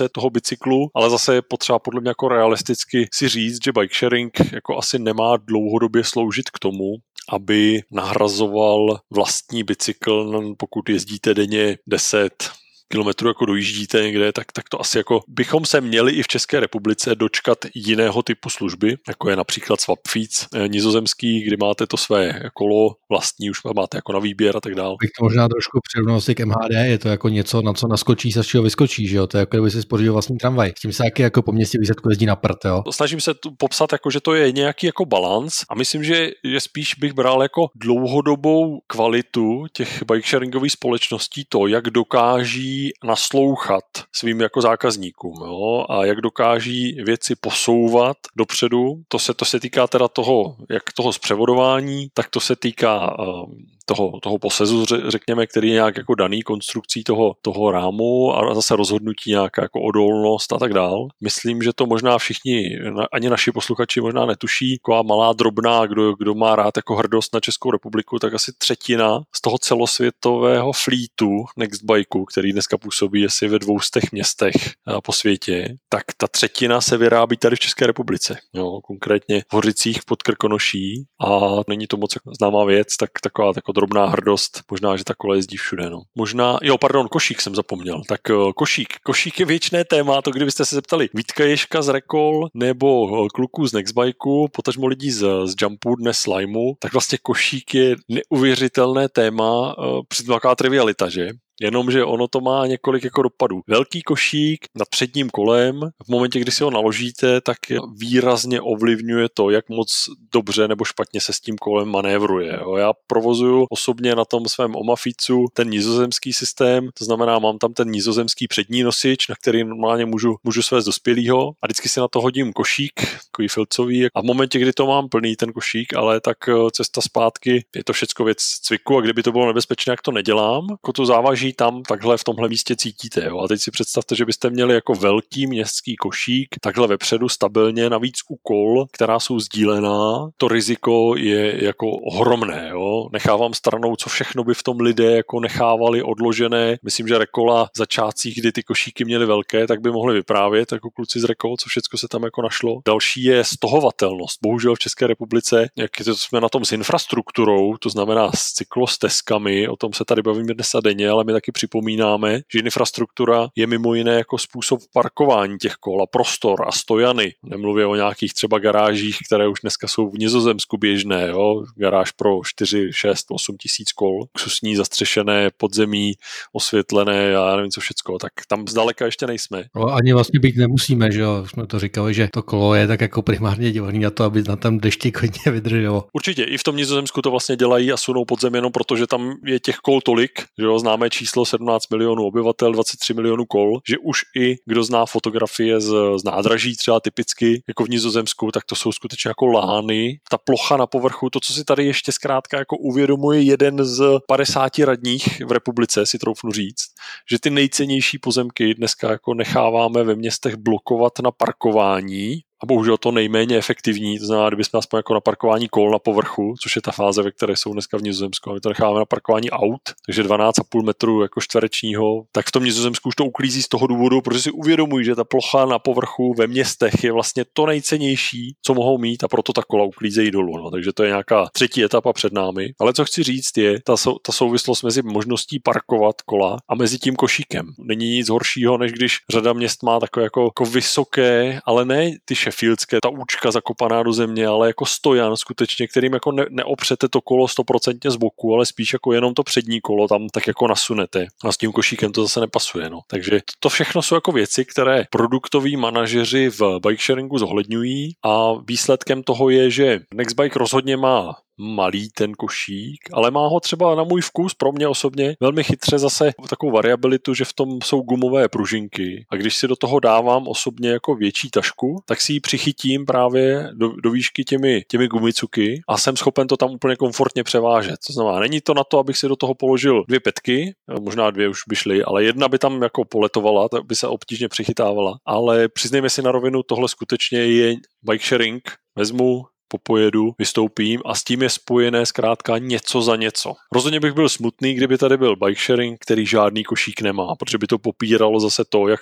toho bicyklu, ale zase je potřeba podle mě jako realisticky si říct, že bike sharing jako asi nemá dlouhodobě sloužit k tomu, aby nahrazoval vlastní bicykl, pokud jezdíte denně 10, kilometrů jako dojíždíte někde, tak, tak to asi jako bychom se měli i v České republice dočkat jiného typu služby, jako je například Swapfeeds eh, nizozemský, kdy máte to své kolo vlastní, už máte jako na výběr a tak dále. Bych to možná trošku přirovnal k MHD, je to jako něco, na co naskočí, z čeho vyskočí, že jo? To je jako kdyby si spořil vlastní tramvaj. S tím se taky jako po městě výsledku jezdí na prd, jo? Snažím se tu popsat, jako, že to je nějaký jako balans a myslím, že, že spíš bych bral jako dlouhodobou kvalitu těch bike sharingových společností to, jak dokáží naslouchat svým jako zákazníkům jo? a jak dokáží věci posouvat dopředu. To se, to se týká teda toho, jak toho zpřevodování, tak to se týká um, toho, toho posezu, řekněme, který je nějak jako daný konstrukcí toho, toho rámu a zase rozhodnutí nějaká jako odolnost a tak dál. Myslím, že to možná všichni, ani naši posluchači možná netuší, taková malá drobná, kdo, kdo má rád jako hrdost na Českou republiku, tak asi třetina z toho celosvětového flítu Nextbikeu, který dneska působí asi ve dvoustech městech eh, po světě, tak ta třetina se vyrábí tady v České republice. Jo, konkrétně v Hořicích pod Krkonoší a není to moc známá věc, tak taková taková drobná hrdost. Možná, že ta kola jezdí všude. No. Možná, jo, pardon, košík jsem zapomněl. Tak uh, košík. Košík je věčné téma, to kdybyste se zeptali Vítka Ješka z Rekol nebo uh, kluků z Nextbikeu, potažmo lidí z, z Jumpu, dnes Slimeu, tak vlastně košík je neuvěřitelné téma, uh, přitom taková trivialita, že? Jenomže ono to má několik jako dopadů. Velký košík nad předním kolem, v momentě, kdy si ho naložíte, tak výrazně ovlivňuje to, jak moc dobře nebo špatně se s tím kolem manévruje. Já provozuju osobně na tom svém Omaficu ten nizozemský systém, to znamená, mám tam ten nizozemský přední nosič, na který normálně můžu, můžu svést dospělýho a vždycky si na to hodím košík, takový filcový a v momentě, kdy to mám plný ten košík, ale tak eh, cesta zpátky je to všecko věc cviku a kdyby to bylo nebezpečné, jak to nedělám, jako to závaží garáží tam takhle v tomhle místě cítíte. Jo? A teď si představte, že byste měli jako velký městský košík, takhle vepředu stabilně, navíc u kol, která jsou sdílená, to riziko je jako ohromné. Jo? Nechávám stranou, co všechno by v tom lidé jako nechávali odložené. Myslím, že Rekola začátcích, kdy ty košíky měly velké, tak by mohli vyprávět jako kluci z Rekol, co všechno se tam jako našlo. Další je stohovatelnost. Bohužel v České republice, jak to, jsme na tom s infrastrukturou, to znamená s cyklostezkami, o tom se tady bavíme dnes a denně, ale my taky připomínáme, že infrastruktura je mimo jiné jako způsob parkování těch kol a prostor a stojany. Nemluvě o nějakých třeba garážích, které už dneska jsou v Nizozemsku běžné, jo? garáž pro 4, 6, 8 tisíc kol, luxusní, zastřešené, podzemí, osvětlené, já nevím co všecko, tak tam zdaleka ještě nejsme. No, ani vlastně být nemusíme, že jo, jsme to říkali, že to kolo je tak jako primárně dělané na to, aby na tam dešti hodně vydrželo. Určitě, i v tom Nizozemsku to vlastně dělají a sunou podzem jenom proto, že tam je těch kol tolik, že jo, známe číslo 17 milionů obyvatel, 23 milionů kol, že už i kdo zná fotografie z, z nádraží třeba typicky, jako v Nizozemsku, tak to jsou skutečně jako lány. Ta plocha na povrchu, to, co si tady ještě zkrátka jako uvědomuje jeden z 50 radních v republice, si troufnu říct, že ty nejcennější pozemky dneska jako necháváme ve městech blokovat na parkování a bohužel to nejméně efektivní, to znamená, kdybychom aspoň jako na parkování kol na povrchu, což je ta fáze, ve které jsou dneska v Nizozemsku, a my to necháváme na parkování aut, takže 12,5 metru jako čtverečního, tak v tom Nizozemsku už to uklízí z toho důvodu, protože si uvědomují, že ta plocha na povrchu ve městech je vlastně to nejcennější, co mohou mít a proto ta kola uklízejí dolů. No. Takže to je nějaká třetí etapa před námi. Ale co chci říct je ta, sou, ta souvislost mezi možností parkovat kola a mezi tím košíkem. Není nic horšího, než když řada měst má takové jako, jako vysoké, ale ne ty Sheffieldské, ta účka zakopaná do země, ale jako stojan skutečně, kterým jako ne, neopřete to kolo stoprocentně z boku, ale spíš jako jenom to přední kolo tam tak jako nasunete. A s tím košíkem to zase nepasuje. No. Takže to všechno jsou jako věci, které produktoví manažeři v bike sharingu zohledňují a výsledkem toho je, že Nextbike rozhodně má malý ten košík, ale má ho třeba na můj vkus, pro mě osobně, velmi chytře zase takovou variabilitu, že v tom jsou gumové pružinky a když si do toho dávám osobně jako větší tašku, tak si ji přichytím právě do, do výšky těmi, těmi gumicuky a jsem schopen to tam úplně komfortně převážet. To znamená, není to na to, abych si do toho položil dvě petky, možná dvě už by šly, ale jedna by tam jako poletovala, tak by se obtížně přichytávala. Ale přiznejme si na rovinu, tohle skutečně je bike sharing, vezmu popojedu, vystoupím a s tím je spojené zkrátka něco za něco. Rozhodně bych byl smutný, kdyby tady byl bike sharing, který žádný košík nemá, protože by to popíralo zase to, jak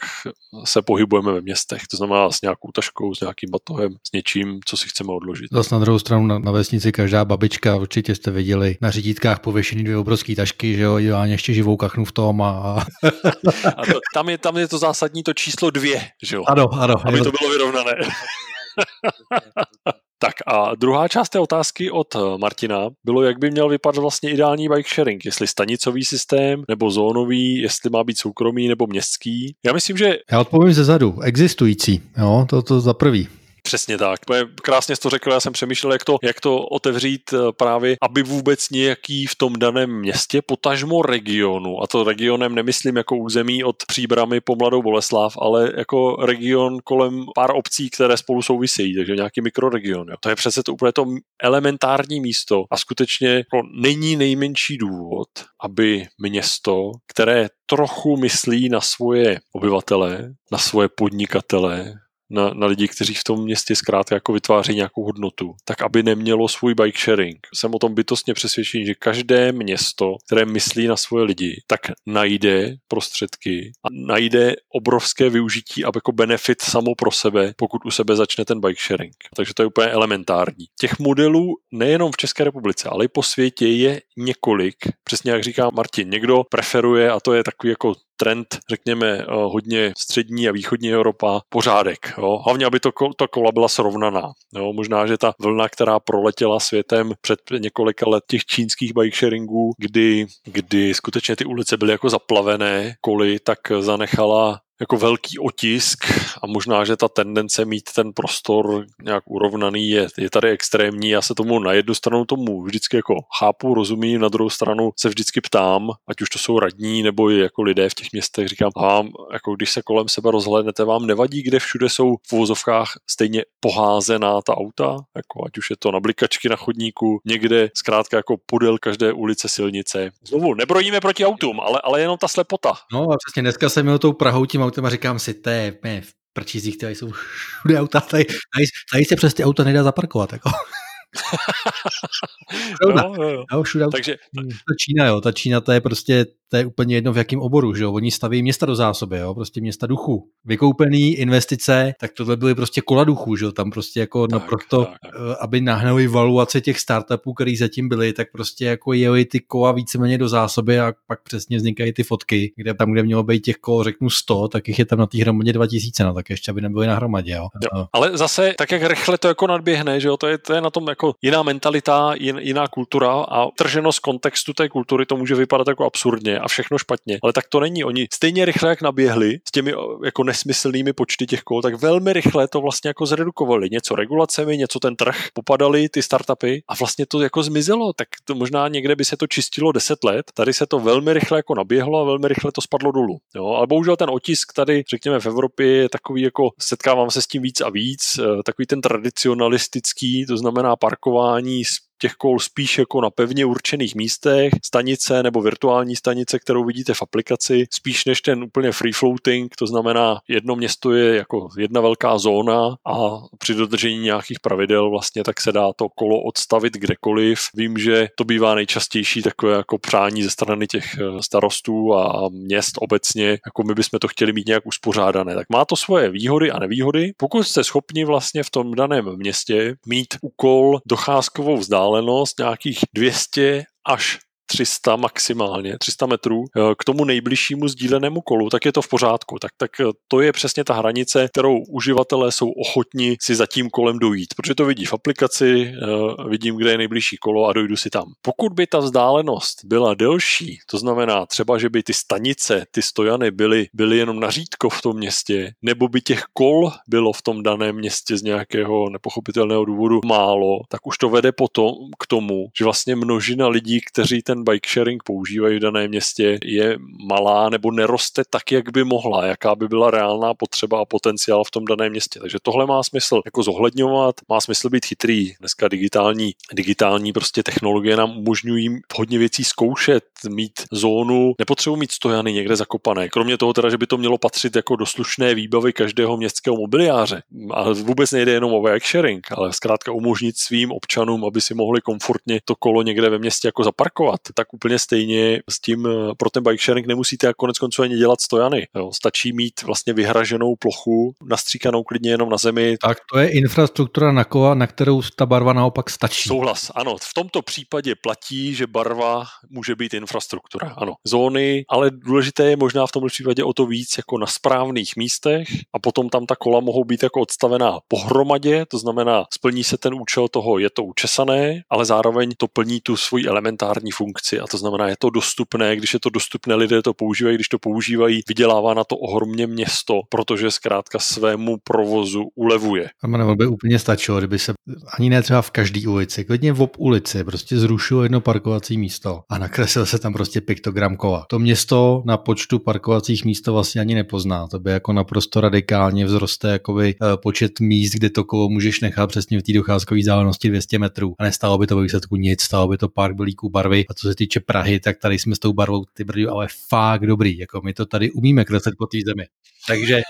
se pohybujeme ve městech. To znamená s nějakou taškou, s nějakým batohem, s něčím, co si chceme odložit. Zase na druhou stranu na, na vesnici každá babička, určitě jste viděli na řídítkách pověšený dvě obrovské tašky, že jo, ideálně ještě živou kachnu v tom a... a to, tam, je, tam je to zásadní to číslo dvě, že jo? Ano, ano. Aby to bylo vyrovnané. Tak a druhá část té otázky od eh, Martina bylo, jak by měl vypadat vlastně ideální bike sharing, jestli stanicový systém nebo zónový, jestli má být soukromý nebo městský. Já myslím, že... Já odpovím ze zadu, existující, jo, to, to za prvý. Přesně tak. Krásně jsi to řekl, já jsem přemýšlel, jak to, jak to otevřít eh, právě, aby vůbec nějaký v tom daném městě, potažmo regionu, a to regionem nemyslím jako území od Příbramy po Mladou Boleslav, ale jako region kolem pár obcí, které spolu souvisejí, takže nějaký mikroregion. Jo. To je přece to úplně to elementární místo a skutečně jako není nejmenší důvod, aby město, které trochu myslí na svoje obyvatele, na svoje podnikatele, na, na lidi, kteří v tom městě zkrátka jako vytváří nějakou hodnotu, tak aby nemělo svůj bike sharing. Jsem o tom bytostně přesvědčený, že každé město, které myslí na svoje lidi, tak najde prostředky a najde obrovské využití a jako benefit samo pro sebe, pokud u sebe začne ten bike sharing. Takže to je úplně elementární. Těch modelů nejenom v České republice, ale i po světě je několik. Přesně jak říká Martin, někdo preferuje, a to je takový jako trend, řekněme, eh, hodně střední a východní Evropa, pořádek. Jo? Hlavně, aby to, to kola byla srovnaná. Jo? Možná, že ta vlna, která proletěla světem před několika let těch čínských bike sharingů, kdy, kdy skutečně ty ulice byly jako zaplavené koly, tak zanechala jako velký otisk a možná, že ta tendence mít ten prostor nějak urovnaný je, je tady extrémní. Já se tomu na jednu stranu tomu vždycky jako chápu, rozumím, na druhou stranu se vždycky ptám, ať už to jsou radní nebo i jako lidé v těch městech, říkám, vám, jako když se kolem sebe rozhlednete, vám nevadí, kde všude jsou v uvozovkách stejně poházená ta auta, jako ať už je to na blikačky na chodníku, někde zkrátka jako podél každé ulice silnice. Znovu, nebrojíme proti autům, ale, ale jenom ta slepota. No a přesně dneska jsem měl tou Prahou tím autem a říkám si, to je v prčících, tady jsou všude auta, tady, tady, tady se přes ty auta nedá zaparkovat. Jako. Jo, jo, jo. jo všude, Takže... Ta Čína, jo, ta Čína to je prostě to je úplně jedno v jakém oboru, že jo? Oni staví města do zásoby, jo? Prostě města duchu. Vykoupený investice, tak tohle byly prostě kola duchu, že jo? Tam prostě jako tak, naprosto, tak, tak. Eh, aby nahnali valuace těch startupů, který zatím byly, tak prostě jako jeli ty kola víceméně do zásoby a pak přesně vznikají ty fotky, kde tam, kde mělo být těch kol, řeknu 100, tak jich je tam na té hromadě 2000, no tak ještě aby nebyly na hromadě, jo? jo. No. Ale zase, tak jak rychle to jako nadběhne, že jo? To je, to je na tom jako jiná mentalita, jin, jiná kultura a trženost kontextu té kultury to může vypadat jako absurdně a všechno špatně. Ale tak to není. Oni stejně rychle, jak naběhli s těmi jako nesmyslnými počty těch kol, tak velmi rychle to vlastně jako zredukovali. Něco regulacemi, něco ten trh, popadali ty startupy a vlastně to jako zmizelo. Tak to možná někde by se to čistilo 10 let. Tady se to velmi rychle jako naběhlo a velmi rychle to spadlo dolů. Jo? Ale bohužel ten otisk tady, řekněme, v Evropě je takový jako setkávám se s tím víc a víc, eh, takový ten tradicionalistický, to znamená parkování těch kol spíš jako na pevně určených místech, stanice nebo virtuální stanice, kterou vidíte v aplikaci, spíš než ten úplně free floating, to znamená jedno město je jako jedna velká zóna a při dodržení nějakých pravidel vlastně tak se dá to kolo odstavit kdekoliv. Vím, že to bývá nejčastější takové jako přání ze strany těch eh, starostů a měst obecně, jako my bychom to chtěli mít nějak uspořádané. Tak má to svoje výhody a nevýhody. Pokud jste schopni vlastně v tom daném městě mít úkol docházkovou vzdálenost, vzdálenost nějakých 200 až 300 maximálně, 300 metrů eh, k tomu nejbližšímu sdílenému kolu, tak je to v pořádku. Tak, tak eh, to je přesně ta hranice, kterou uživatelé jsou ochotni si za tím kolem dojít, protože to vidí v aplikaci, eh, vidím, kde je nejbližší kolo a dojdu si tam. Pokud by ta vzdálenost byla delší, to znamená třeba, že by ty stanice, ty stojany byly, byly jenom na řídko v tom městě, nebo by těch kol bylo v tom daném městě z nějakého nepochopitelného důvodu málo, tak už to vede potom k tomu, že vlastně množina lidí, kteří ten ten bike sharing používají v daném městě, je malá nebo neroste tak, jak by mohla, jaká by byla reálná potřeba a potenciál v tom daném městě. Takže tohle má smysl jako zohledňovat, má smysl být chytrý. Dneska digitální, digitální prostě technologie nám umožňují hodně věcí zkoušet, mít zónu, nepotřebuji mít stojany někde zakopané. Kromě toho teda, že by to mělo patřit jako do slušné výbavy každého městského mobiliáře. A vůbec nejde jenom o bike sharing, ale zkrátka umožnit svým občanům, aby si mohli komfortně to kolo někde ve městě jako zaparkovat tak úplně stejně s tím eh, pro ten bike sharing nemusíte jako konec konců ani dělat stojany. Jo. Stačí mít vlastně vyhraženou plochu, nastříkanou klidně jenom na zemi. Tak to je infrastruktura na kova, na kterou ta barva naopak stačí. Souhlas, ano. V tomto případě platí, že barva může být infrastruktura, ano. Zóny, ale důležité je možná v tomto případě o to víc jako na správných místech a potom tam ta kola mohou být jako odstavená pohromadě, to znamená splní se ten účel toho, je to učesané, ale zároveň to plní tu svoji elementární funkci funkci a to znamená, je to dostupné, když je to dostupné, lidé to používají, když to používají, vydělává na to ohromně město, protože zkrátka svému provozu ulevuje. A nebo by úplně stačilo, kdyby se ani ne třeba v každé ulici, klidně v ob ulici, prostě zrušilo jedno parkovací místo a nakreslil se tam prostě piktogram kova. To město na počtu parkovacích míst vlastně ani nepozná. To by jako naprosto radikálně vzroste jakoby eh, počet míst, kde to kolo můžeš nechat přesně v té docházkové vzdálenosti 200 metrů. A nestalo by to ve výsledku nic, stalo by to pár blíků barvy a co se týče Prahy, tak tady jsme s tou barvou ty brdy, ale fakt dobrý, jako my to tady umíme kreslit po té zemi. Takže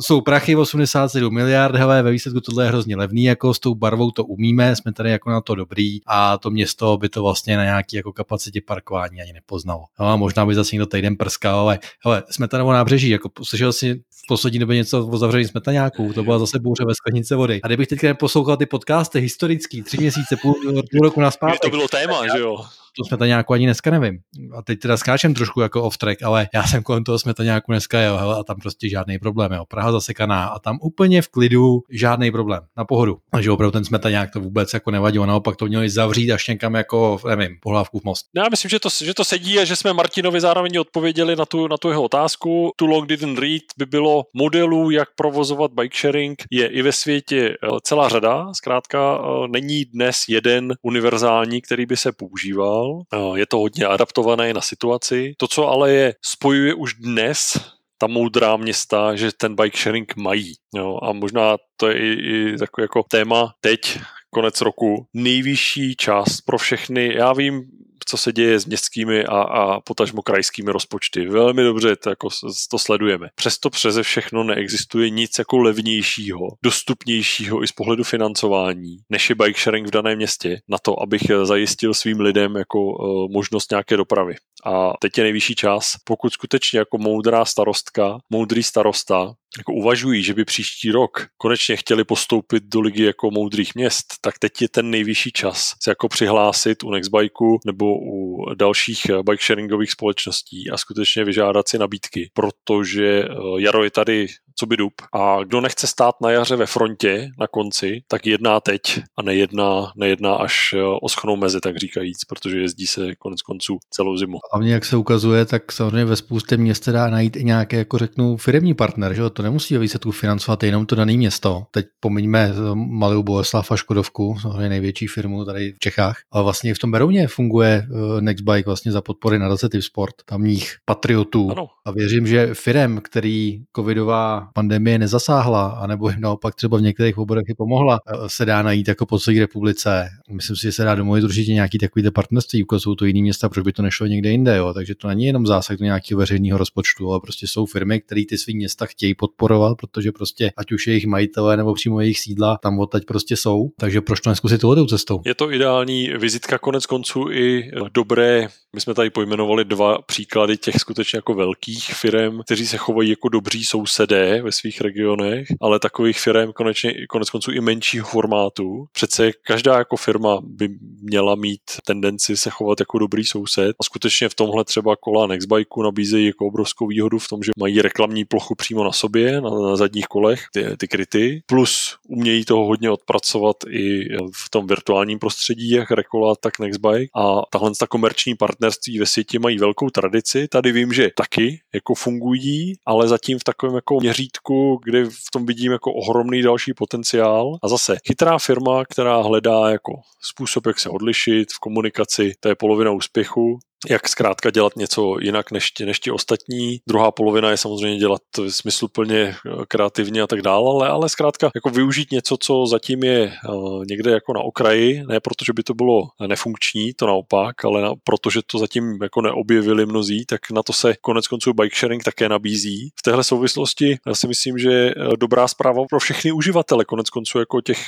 jsou prachy 87 miliard, hele, ve výsledku tohle je hrozně levný, jako s tou barvou to umíme, jsme tady jako na to dobrý a to město by to vlastně na nějaký jako kapacitě parkování ani nepoznalo. No a možná by zase někdo týden prskal, ale hele, jsme tady na nábřeží, jako slyšel si v poslední době něco o zavření smetaňáků, to byla zase bouře ve sklenice vody. A kdybych teď poslouchal ty podcasty historický, tři měsíce, půl, půl roku na To bylo téma, že jo? To jsme to nějak ani dneska nevím. A teď teda skáčem trošku jako off track, ale já jsem kolem toho nějak dneska jel, a tam prostě žádný problém, jo. Praha zasekaná a tam úplně v klidu žádný problém, na pohodu. Takže opravdu ten nějak to vůbec jako nevadilo, naopak to měli zavřít až někam jako, nevím, pohlávku v most. Já myslím, že to, že to sedí a že jsme Martinovi zároveň odpověděli na tu, na tu jeho otázku. Too long didn't read by bylo modelů, jak provozovat bike sharing, je i ve světě eh, celá řada. Zkrátka eh, není dnes jeden univerzální, který by se používal. Eh, je to hodně adaptované na situaci. To, co ale je spojuje už dnes ta moudrá města, že ten bike sharing mají. Jo? A možná to je i, i takový jako téma teď, konec roku, nejvyšší část pro všechny. Já vím, co se děje s městskými a, a potažmo krajskými rozpočty. Velmi dobře to, jako, to sledujeme. Přesto přeze všechno neexistuje nic jako levnějšího, dostupnějšího i z pohledu financování, než je bike sharing v daném městě, na to, abych zajistil svým lidem jako uh, možnost nějaké dopravy. A teď je nejvyšší čas, pokud skutečně jako moudrá starostka, moudrý starosta jako uvažují, že by příští rok konečně chtěli postoupit do ligy jako moudrých měst, tak teď je ten nejvyšší čas se jako přihlásit u Nextbikeu nebo u dalších bike sharingových společností a skutečně vyžádat si nabídky, protože eh, jaro je tady co by dub. A kdo nechce stát na jaře ve frontě na konci, tak jedná teď a nejedná, nejedná až eh, o schnou mezi, tak říkajíc, protože jezdí se konec konců celou zimu. A mě, jak se ukazuje, tak samozřejmě ve spoustě měst dá najít i nějaké, jako řeknu, firmní partner, že to nemusí výsledku financovat jenom to dané město. Teď pomiňme eh, malou Boleslav a Škodovku, samozřejmě největší firmu tady v Čechách, ale vlastně i v tom Berouně funguje eh, Nextbike vlastně za podpory nadace Sport, tamních patriotů. Ano. A věřím, že firem, který covidová pandemie nezasáhla, anebo jim naopak třeba v některých oborech i pomohla, eh, se dá najít jako po celé republice. Myslím si, že se dá domluvit určitě nějaký takový partnerství, ukazují to jiný města, proč by to nešlo někde jinde. Jo? Takže to není jenom zásah do nějakého veřejného rozpočtu, ale prostě jsou firmy, které ty svý města chtějí podporovat, protože prostě ať už jejich majitelé nebo přímo jejich sídla tam odtaď prostě jsou. Takže proč to neskusit tohoto cestou? Je to ideální vizitka konec konců i dobré. My jsme tady pojmenovali dva příklady těch skutečně jako velkých firm, kteří se chovají jako dobří sousedé ve svých regionech, ale takových firm konečně, konec konců i menšího formátu. Přece každá jako firma by měla mít tendenci se chovat jako dobrý soused a skutečně v tomhle třeba kola Nextbike nabízejí jako obrovskou výhodu v tom, že mají reklamní plochu přímo na sobě, na, na zadních kolech, ty, ty kryty, plus umějí toho hodně odpracovat i v tom virtuálním prostředí, jak Rekola, tak Nextbike a tahle ta komerční partnerství ve světě mají velkou tradici. Tady vím, že taky jako fungují, ale zatím v takovém jako měřítku, kde v tom vidím jako ohromný další potenciál. A zase chytrá firma, která hledá jako způsob, jak se odlišit v komunikaci, to je polovina úspěchu jak zkrátka dělat něco jinak než ti, než ti ostatní. Druhá polovina je samozřejmě dělat smysluplně eh, kreativně a tak dále, ale, ale zkrátka jako využít něco, co zatím je uh, někde jako na okraji, ne protože by to bylo nefunkční, to naopak, ale na, protože to zatím jako neobjevili mnozí, tak na to se konec konců bike sharing také nabízí. V téhle souvislosti já si myslím, že eh, dobrá zpráva pro všechny uživatele, konec konců jako těch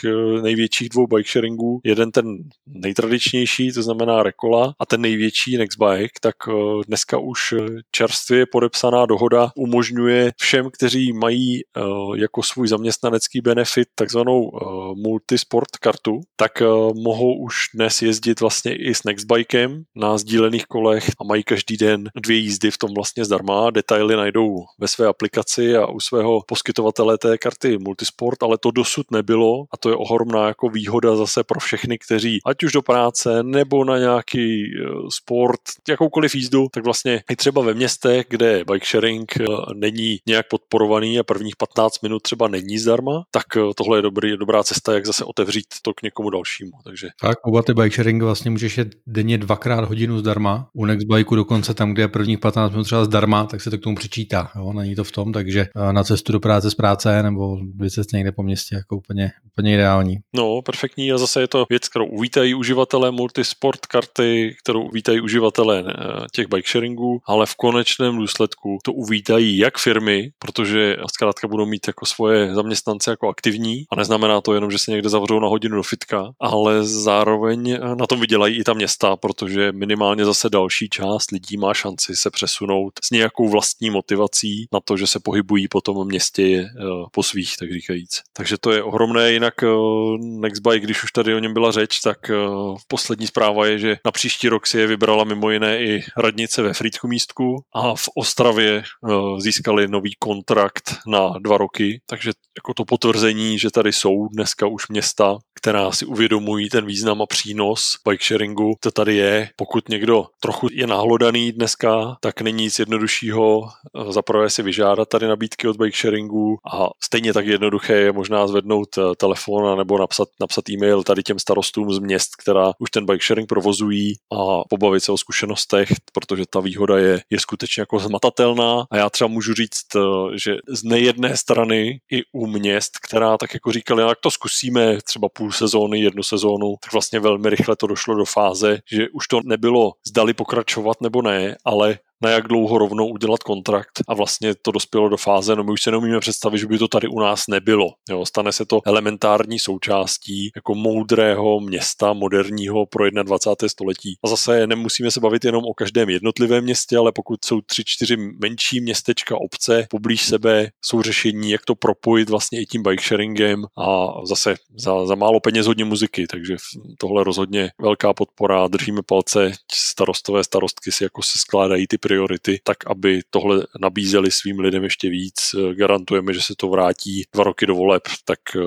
největších dvou bike sharingů. Jeden ten nejtradičnější, to znamená Rekola, a ten největší Nextbike bike, tak eh, dneska už eh, čerstvě podepsaná dohoda umožňuje všem, kteří mají eh, jako svůj zaměstnanecký benefit takzvanou multisport kartu, tak mohou už dnes jezdit vlastně i s Nextbikem na sdílených kolech a mají každý den dvě jízdy v tom vlastně zdarma. Detaily najdou ve své aplikaci a u svého poskytovatele té karty Multisport, ale to dosud nebylo a to je ohromná jako výhoda zase pro všechny, kteří ať už do práce nebo na nějaký sport jakoukoliv jízdu, tak vlastně i třeba ve městech, kde bike sharing eh, není nějak podporovaný a prvních 15 minut třeba není zdarma, tak eh, tohle je dobrý, dobrá cesta, jak zase otevřít to k někomu dalšímu. Takže... Tak, oba ty bike sharing vlastně můžeš jet denně dvakrát hodinu zdarma. U Nextbikeu dokonce tam, kde je prvních 15 minut třeba zdarma, tak se to k tomu přičítá. Jo? Není to v tom, takže eh, na cestu do práce z práce nebo vycest někde po městě jako úplně, úplně ideální. No, perfektní a zase je to věc, kterou uvítají uživatelé multisport karty, kterou uvítají uživatelé provozovatele eh, těch bike sharingů, ale v konečném důsledku to uvítají jak firmy, protože zkrátka budou mít jako svoje zaměstnance jako aktivní a neznamená to jenom, že se někde zavřou na hodinu do fitka, ale zároveň eh, na tom vydělají i ta města, protože minimálně zase další část lidí má šanci se přesunout s nějakou vlastní motivací na to, že se pohybují po tom městě po svých, tak říkajíc. Takže to je ohromné, jinak Nextbike, když už tady o něm byla řeč, tak poslední zpráva je, že na příští rok si je vybrala mimo jiné i radnice ve Frýdku místku a v Ostravě eh, získali nový kontrakt na dva roky, takže jako to potvrzení, že tady jsou dneska už města, která si uvědomují ten význam a přínos bike sharingu, to tady je. Pokud někdo trochu je nahlodaný dneska, tak není nic jednoduššího eh, zaprvé si vyžádat tady nabídky od bike sharingu a stejně tak jednoduché je možná zvednout eh, telefon nebo napsat, napsat e-mail tady těm starostům z měst, která už ten bike sharing provozují a pobavit se o zkušenostech, protože ta výhoda je, je skutečně jako zmatatelná. A já třeba můžu říct, eh, že z nejedné strany i u měst, která tak jako říkali, jak to zkusíme třeba půl sezóny, jednu sezónu, tak vlastně velmi rychle to došlo do fáze, že už to nebylo zdali pokračovat nebo ne, ale na jak dlouho rovnou udělat kontrakt a vlastně to dospělo do fáze, no my už se neumíme představit, že by to tady u nás nebylo. Jo, stane se to elementární součástí jako moudrého města moderního pro 21. století. A zase nemusíme se bavit jenom o každém jednotlivém městě, ale pokud jsou tři, čtyři menší městečka, obce poblíž sebe, jsou řešení, jak to propojit vlastně i tím bike sharingem a zase za, za málo peněz hodně muziky, takže tohle rozhodně velká podpora, držíme palce, starostové, starostky si jako se skládají ty priority, tak aby tohle nabízeli svým lidem ještě víc. Garantujeme, že se to vrátí dva roky do voleb, tak eh,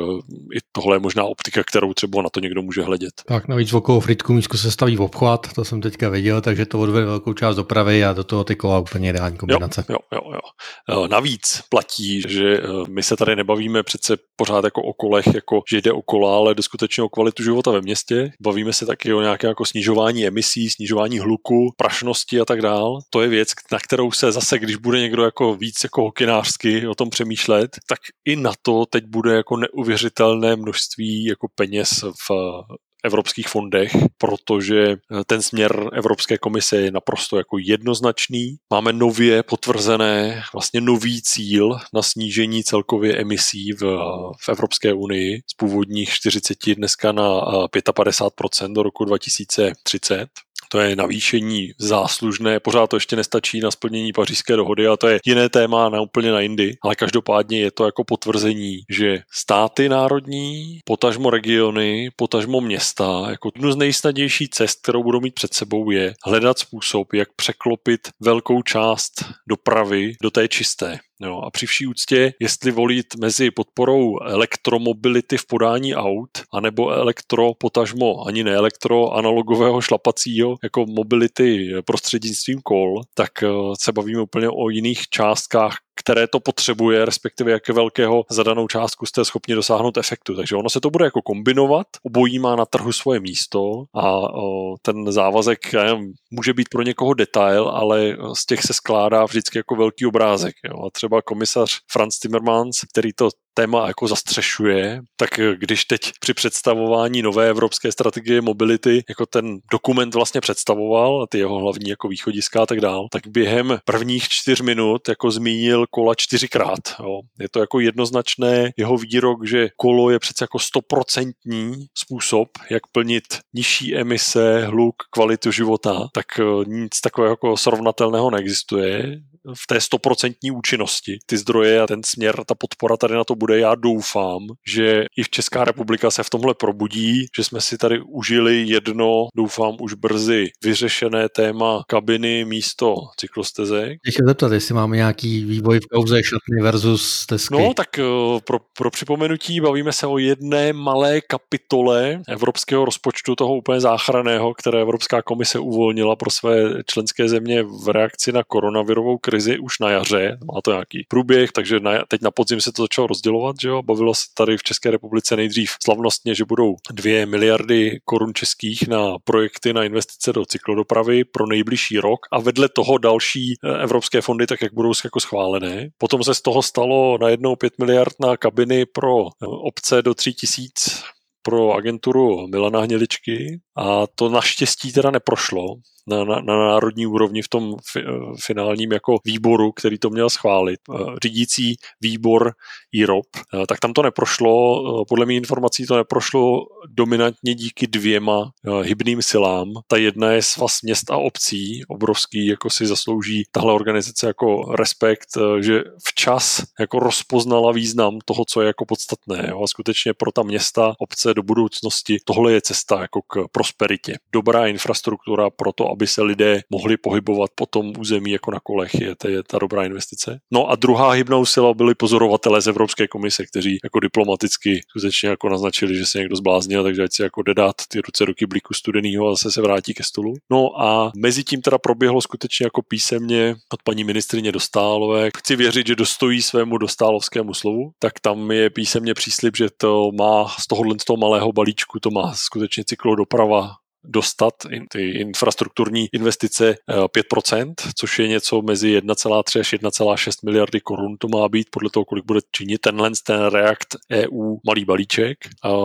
i tohle je možná optika, kterou třeba na to někdo může hledět. Tak navíc okolo Fritku Mísku se staví v obchvat, to jsem teďka viděl, takže to odvede velkou část dopravy a do toho ty kola úplně ideální kombinace. Jo, jo, jo, jo. Eh, navíc platí, že eh, my se tady nebavíme přece pořád jako o kolech, jako že jde o kola, ale jde skutečně o kvalitu života ve městě. Bavíme se taky o nějaké jako snižování emisí, snižování hluku, prašnosti a tak dál. To je věc, na kterou se zase, když bude někdo jako víc jako hokinářsky o tom přemýšlet, tak i na to teď bude jako neuvěřitelné množství jako peněz v evropských fondech, protože ten směr Evropské komise je naprosto jako jednoznačný. Máme nově potvrzené vlastně nový cíl na snížení celkově emisí v, v Evropské unii z původních 40 dneska na 55% do roku 2030 to je navýšení záslužné, pořád to ještě nestačí na splnění pařížské dohody a to je jiné téma na úplně na jindy, ale každopádně je to jako potvrzení, že státy národní, potažmo regiony, potažmo města, jako jednu z nejsnadnější cest, kterou budou mít před sebou je hledat způsob, jak překlopit velkou část dopravy do té čisté. Jo, a při vší úctě, jestli volit mezi podporou elektromobility v podání aut, anebo elektro, potažmo ani ne elektro, analogového šlapacího, jako mobility prostřednictvím kol, tak eh, se bavíme úplně o jiných částkách které to potřebuje, respektive jak velkého zadanou částku jste schopni dosáhnout efektu. Takže ono se to bude jako kombinovat, obojí má na trhu svoje místo a o, ten závazek může být pro někoho detail, ale z těch se skládá vždycky jako velký obrázek. Jo. A třeba komisař Franz Timmermans, který to téma jako zastřešuje, tak když teď při představování nové evropské strategie mobility jako ten dokument vlastně představoval, ty jeho hlavní jako východiska a tak dál, tak během prvních čtyř minut jako zmínil kola čtyřikrát. Jo. Je to jako jednoznačné jeho výrok, že kolo je přece jako stoprocentní způsob, jak plnit nižší emise, hluk, kvalitu života, tak eh, nic takového jako srovnatelného neexistuje v té stoprocentní účinnosti. Ty zdroje a ten směr, ta podpora tady na to bude. Já doufám, že i v Česká republika se v tomhle probudí, že jsme si tady užili jedno, doufám už brzy, vyřešené téma kabiny místo cyklostezek. Ještě zeptat, jestli máme nějaký vývoj v kauze šatny versus stezky. No, tak eh, pro, pro připomenutí bavíme se o jedné malé kapitole evropského rozpočtu toho úplně záchraného, které Evropská komise uvolnila pro své členské země v reakci na koronavirovou krizi už na jaře, má to nějaký průběh, takže na, teď na podzim se to začalo rozdělovat, že jo, bavilo se tady v České republice nejdřív slavnostně, že budou 2 miliardy korun českých na projekty na investice do cyklodopravy pro nejbližší rok a vedle toho další eh, evropské fondy, tak jak budou jako schválené. Potom se z toho stalo najednou 5 miliard na kabiny pro eh, obce do 3000 pro agenturu Milana Hněličky a to naštěstí teda neprošlo na, na, na národní úrovni v tom fi, finálním jako výboru, který to měl schválit. Řídící výbor IROP, tak tam to neprošlo, podle mých informací to neprošlo dominantně díky dvěma hybným silám. Ta jedna je svaz měst a obcí, obrovský, jako si zaslouží tahle organizace jako respekt, že včas jako rozpoznala význam toho, co je jako podstatné. Jo? A skutečně pro ta města, obce do budoucnosti tohle je cesta jako k prosperitě. Dobrá infrastruktura pro to, aby se lidé mohli pohybovat po tom území jako na kolech, je, to je ta dobrá investice. No a druhá hybnou sila byli pozorovatelé z Evropské komise, kteří jako diplomaticky skutečně jako naznačili, že se někdo zbláznil, takže ať si jako jde dát ty ruce do kyblíku studeného a zase se vrátí ke stolu. No a mezi tím teda proběhlo skutečně jako písemně od paní ministrině Dostálové. Chci věřit, že dostojí svému dostálovskému slovu, tak tam je písemně příslip, že to má z tohohle z toho malého balíčku, to má skutečně cyklodoprava vor dostat ty infrastrukturní investice 5%, eh, což je něco mezi 1,3 až 1,6 miliardy korun. To má být podle toho, kolik bude činit tenhle ten React EU malý balíček.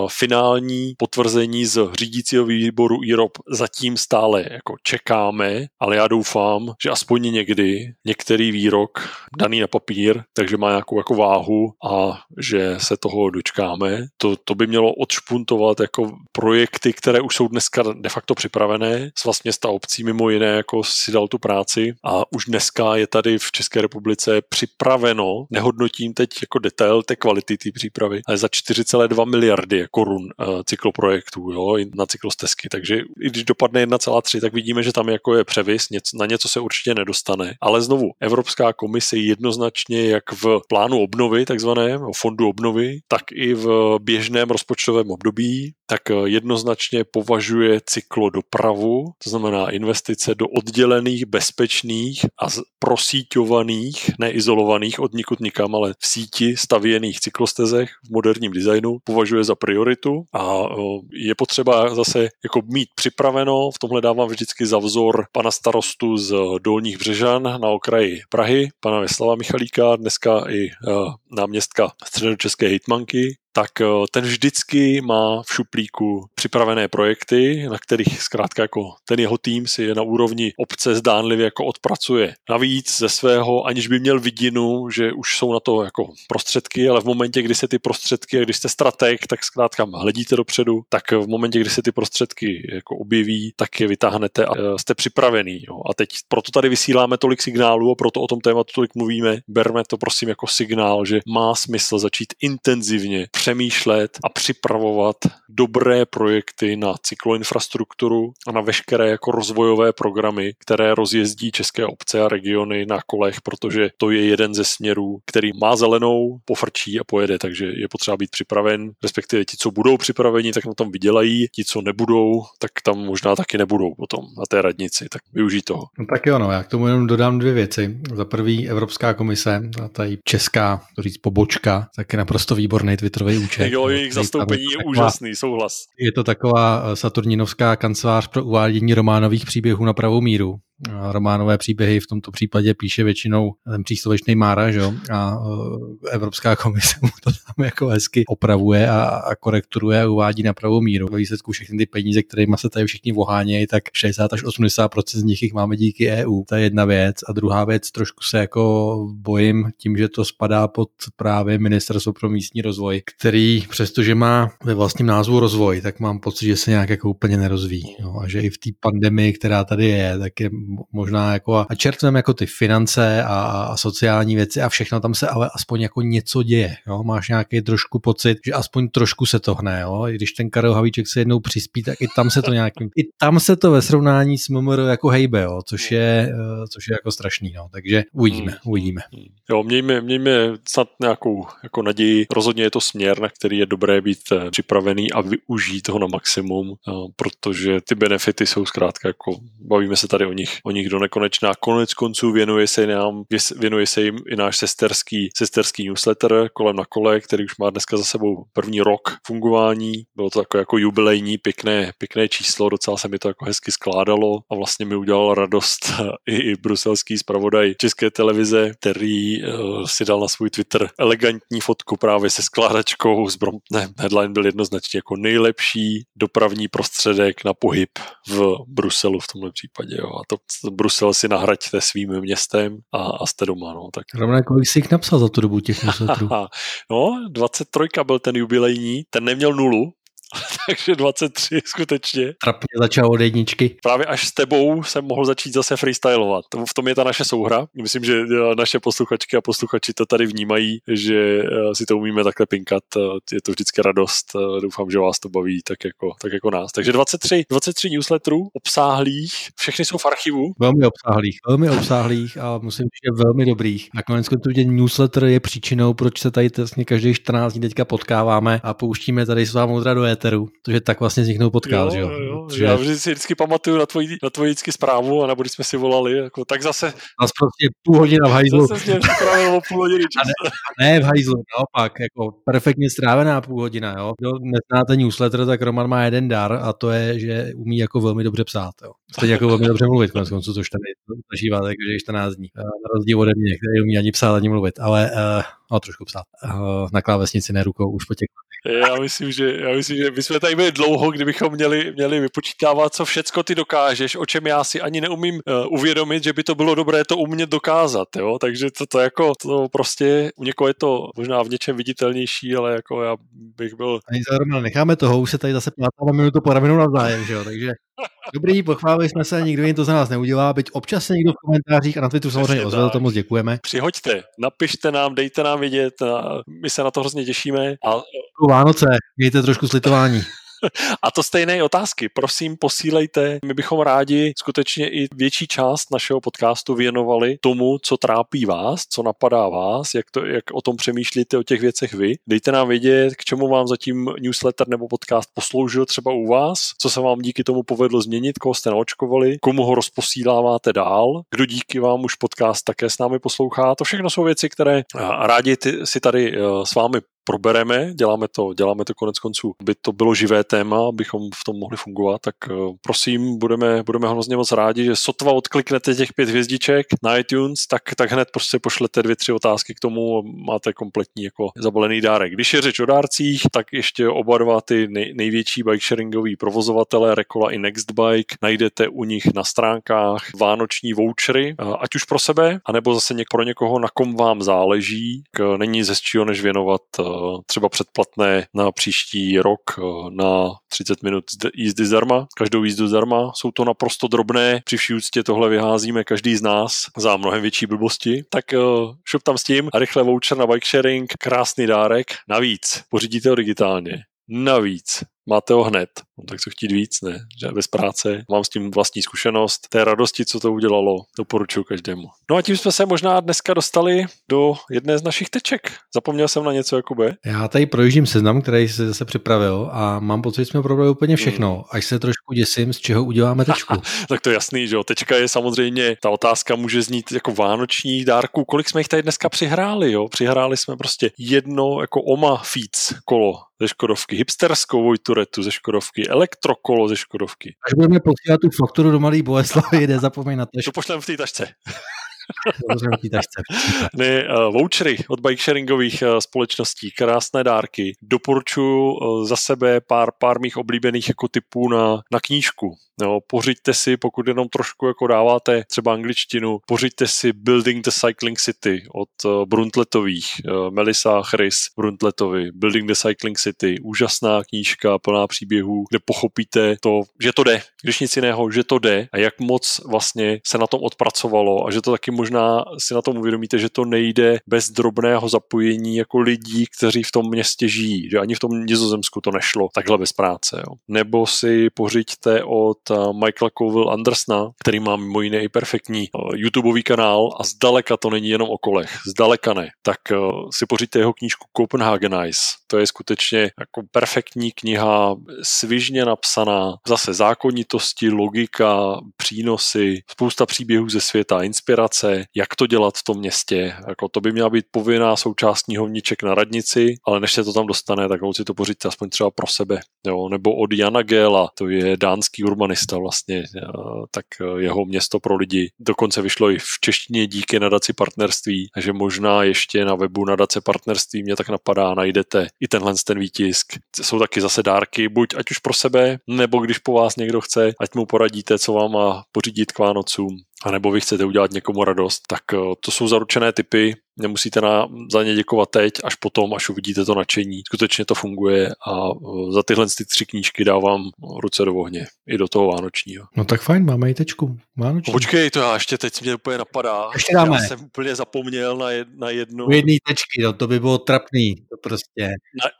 Finální potvrzení z řídícího výboru IROP zatím stále jako čekáme, ale já doufám, že aspoň někdy některý výrok daný na papír, takže má nějakou jako váhu a že se toho dočkáme. To, to by mělo odšpuntovat jako projekty, které už jsou dneska de facto připravené. Svaz města obcí mimo jiné jako si dal tu práci a už dneska je tady v České republice připraveno, nehodnotím teď jako detail té kvality té přípravy, ale za 4,2 miliardy korun uh, cykloprojektů jo, na cyklostezky. Takže i když dopadne 1,3, tak vidíme, že tam jako je převis, něco, na něco se určitě nedostane. Ale znovu, Evropská komise jednoznačně jak v plánu obnovy, takzvaném fondu obnovy, tak i v běžném rozpočtovém období, tak jednoznačně považuje cyklodopravu, to znamená investice do oddělených, bezpečných a prosíťovaných, neizolovaných od nikud nikam, ale v síti stavěných cyklostezech v moderním designu považuje za prioritu a je potřeba zase jako mít připraveno, v tomhle dávám vždycky za vzor pana starostu z Dolních Břežan na okraji Prahy, pana Veslava Michalíka, dneska i náměstka středočeské hitmanky, tak eh, ten vždycky má v šuplíku připravené projekty, na kterých zkrátka jako ten jeho tým si je na úrovni obce zdánlivě jako odpracuje. Navíc ze svého, aniž by měl vidinu, že už jsou na to jako prostředky, ale v momentě, kdy se ty prostředky, když jste strateg, tak zkrátka hledíte dopředu, tak v momentě, kdy se ty prostředky jako objeví, tak je vytáhnete a eh, jste připravený. Jo. A teď proto tady vysíláme tolik signálů a proto o tom tématu tolik mluvíme. Berme to prosím jako signál, že má smysl začít intenzivně přemýšlet a připravovat dobré projekty na cykloinfrastrukturu a na veškeré jako rozvojové programy, které rozjezdí české obce a regiony na kolech, protože to je jeden ze směrů, který má zelenou, pofrčí a pojede, takže je potřeba být připraven, respektive ti, co budou připraveni, tak na tom vydělají, ti, co nebudou, tak tam možná taky nebudou potom na té radnici, tak využij toho. No tak jo, no, já k tomu jenom dodám dvě věci. Za prvý Evropská komise, a tady česká, to říct pobočka, tak je naprosto výborný Twitterový účet. Jo, jejich zastoupení je úžasný, souhlas. Je to taková eh, Saturninovská kancelář pro uvádění románových příběhů na pravou míru románové příběhy v tomto případě píše většinou ten příslovečný Mára, že? a e, Evropská komise mu to tam jako hezky opravuje a, a korekturuje a uvádí na pravou míru. Ve výsledku všechny ty peníze, kterými se tady všichni vohánějí, tak 60 až 80 z nich jich máme díky EU. To je jedna věc. A druhá věc, trošku se jako bojím tím, že to spadá pod právě Ministerstvo pro místní rozvoj, který přestože má ve vlastním názvu rozvoj, tak mám pocit, že se nějak jako úplně nerozvíjí. Jo? A že i v té pandemii, která tady je, tak je možná jako a čertneme jako ty finance a, a sociální věci a všechno tam se ale aspoň jako něco děje, jo? máš nějaký trošku pocit, že aspoň trošku se to hne, jo? I když ten Karel Havíček se jednou přispí, tak i tam se to nějakým, i tam se to ve srovnání s MMR jako hejbe, jo? Což, je, eh, což je jako strašný, no. takže uvidíme, hmm. uvidíme. Jo, mějme, mějme snad nějakou jako naději, rozhodně je to směr, na který je dobré být eh, připravený a využít ho na maximum, eh, protože ty benefity jsou zkrátka jako, bavíme se tady o nich o nich do nekonečná. Konec konců věnuje se nám, věnuje se jim i náš sesterský, sesterský newsletter kolem na kole, který už má dneska za sebou první rok fungování. Bylo to takové jako jubilejní, pěkné, pěkné číslo, docela se mi to jako hezky skládalo a vlastně mi udělal radost i, i bruselský zpravodaj České televize, který uh, si dal na svůj Twitter elegantní fotku právě se skládačkou s Bromptonem. Headline byl jednoznačně jako nejlepší dopravní prostředek na pohyb v Bruselu v tomhle případě. Jo. A to Brusel si nahraďte svým městem a, a jste doma. No. Tak. Rovná, kolik jsi jich napsal za tu dobu těch newsletterů? no, 23 byl ten jubilejní, ten neměl nulu, takže 23 skutečně. Trapně začal od jedničky. Právě až s tebou jsem mohl začít zase freestylovat. V tom je ta naše souhra. Myslím, že eh, naše posluchačky a posluchači to tady vnímají, že eh, si to umíme takhle pinkat. Eh, je to vždycky radost. Doufám, že vás to baví tak jako, tak jako nás. Takže 23, 23 newsletterů obsáhlých, všechny jsou v archivu. Velmi obsáhlých, velmi obsáhlých a musím říct, že velmi dobrých. Nakonec to newsletter je příčinou, proč se tady vlastně každý 14 dní teďka potkáváme a pouštíme tady svá moudra do éteru, protože tak vlastně vzniknul podcast, jo? jo, jo. Že... Já vždy si vždycky pamatuju na tvoji, na tvoji vždycky zprávu, a nebo když jsme si volali, jako, tak zase... Nás prostě půl hodina v hajzlu. Zase mě o půl hodiny a ne, ne, v hajzlu, naopak, jako perfektně strávená půl hodina, jo. Kdo neznáte newsletter, tak Roman má jeden dar a to je, že umí jako velmi dobře psát, jo. Stejně jako velmi dobře mluvit, konec konců, což tady zažívá, takže 14 dní. Na rozdíl ode mě, který umí ani psát, ani mluvit, ale uh, no, trošku psát. Uh, na klávesnici, ne rukou, už po těch já myslím, že, já myslím, že bychom tady byli dlouho, kdybychom měli, měli vypočítávat, co všecko ty dokážeš, o čem já si ani neumím uh, uvědomit, že by to bylo dobré to umět dokázat, jo? takže to, to jako, to prostě, u někoho je to možná v něčem viditelnější, ale jako já bych byl... Ani zároveň necháme toho, už se tady zase plátáme minutu po ramenu navzájem, že jo, takže Dobrý, pochválili jsme se, nikdo jiný to za nás neudělá, byť občas se někdo v komentářích a na Twitteru samozřejmě ozval, to moc děkujeme. Přihoďte, napište nám, dejte nám vědět, my se na to hrozně těšíme. A... Vánoce, mějte trošku slitování. A to stejné otázky. Prosím, posílejte. My bychom rádi skutečně i větší část našeho podcastu věnovali tomu, co trápí vás, co napadá vás, jak, to, jak o tom přemýšlíte o těch věcech vy. Dejte nám vědět, k čemu vám zatím newsletter nebo podcast posloužil třeba u vás, co se vám díky tomu povedlo změnit, koho jste naočkovali, komu ho rozposíláváte dál, kdo díky vám už podcast také s námi poslouchá. To všechno jsou věci, které rádi si tady eh, s vámi probereme, děláme to, děláme to konec konců, aby to bylo živé téma, abychom v tom mohli fungovat, tak eh, prosím, budeme, budeme hrozně moc rádi, že sotva odkliknete těch pět hvězdiček na iTunes, tak, tak hned prostě pošlete dvě, tři otázky k tomu a máte kompletní jako zabalený dárek. Když je řeč o dárcích, tak ještě oba dva ty nej, největší bike sharingový provozovatele Rekola i Nextbike najdete u nich na stránkách vánoční vouchery, eh, ať už pro sebe, anebo zase něk, pro někoho, na kom vám záleží. Není ze čeho než věnovat eh, třeba předplatné na příští rok eh, na 30 minut jízdy zdarma, každou jízdu zdarma. Jsou to naprosto drobné, při vší úctě tohle vyházíme každý z nás za mnohem větší blbosti. Tak eh, šup tam s tím, rychle voucher na bike sharing, krásný dárek. Navíc pořídíte ho digitálně. Navíc máte ho hned. No, tak co chtít víc, ne? Že bez práce, mám s tím vlastní zkušenost, té radosti, co to udělalo, doporučuji každému. No a tím jsme se možná dneska dostali do jedné z našich teček. Zapomněl jsem na něco, Jakube? Já tady projíždím seznam, který se zase připravil a mám pocit, že jsme probrali úplně všechno. Hmm. Až se trošku děsím, z čeho uděláme tečku. tak to je jasný, že jo. Tečka je samozřejmě, ta otázka může znít jako vánoční dárku. Kolik jsme jich tady dneska přihráli, jo? Přihráli jsme prostě jedno jako Oma Feeds kolo ze Škodovky, hipsterskou Vojturetu ze Škodovky, elektrokolo ze Škodovky. Až budeme posílat tu fakturu do Malý Boleslavy, nezapomeň na to. To pošlem v té tašce. Ne, uh, vouchery od bike sharingových uh, společností, krásné dárky. Doporučuji uh, za sebe pár, pár mých oblíbených jako typů na, na knížku. Jo, pořiďte si, pokud jenom trošku jako dáváte třeba angličtinu, pořiďte si Building the Cycling City od Bruntletových, Melissa Chris Bruntletovi, Building the Cycling City, úžasná knížka plná příběhů, kde pochopíte to, že to jde, když nic jiného, že to jde a jak moc vlastně se na tom odpracovalo a že to taky možná si na tom uvědomíte, že to nejde bez drobného zapojení jako lidí, kteří v tom městě žijí, že ani v tom Nizozemsku to nešlo takhle bez práce. Jo. Nebo si pořiďte od eh, Michaela Coville Andersna, který má mimo jiné i perfektní eh, YouTubeový kanál a zdaleka to není jenom o kolech, zdaleka ne. Tak eh, si pořiďte jeho knížku Copenhagenize. To je skutečně jako perfektní kniha, svižně napsaná, zase zákonitosti, logika, přínosy, spousta příběhů ze světa, inspirace, jak to dělat v tom městě. Jako to by měla být povinná součást knihovníček na radnici, ale než se to tam dostane, tak si to pořiďte aspoň třeba pro sebe. Jo? Nebo od Jana Gela, to je dánský urbanista vlastně, tak jeho město pro lidi dokonce vyšlo i v češtině díky nadaci partnerství, takže možná ještě na webu nadace partnerství mě tak napadá, najdete i tenhle ten výtisk. Jsou taky zase dárky, buď ať už pro sebe, nebo když po vás někdo chce, ať mu poradíte, co vám má pořídit k Vánocům, a nebo vy chcete udělat někomu radost, tak eh, to jsou zaručené typy, nemusíte na, za ně děkovat teď, až potom, až uvidíte to nadšení. Skutečně to funguje a eh, za tyhle ty tři knížky dávám ruce do ohně, i do toho vánočního. No tak fajn, máme i tečku. Vánoční. Počkej, to já ještě teď mě úplně napadá. Ještě dáme. Já jsem úplně zapomněl na, jed, na jednu. U jedné tečky, no, to by bylo trapný, to prostě. Na,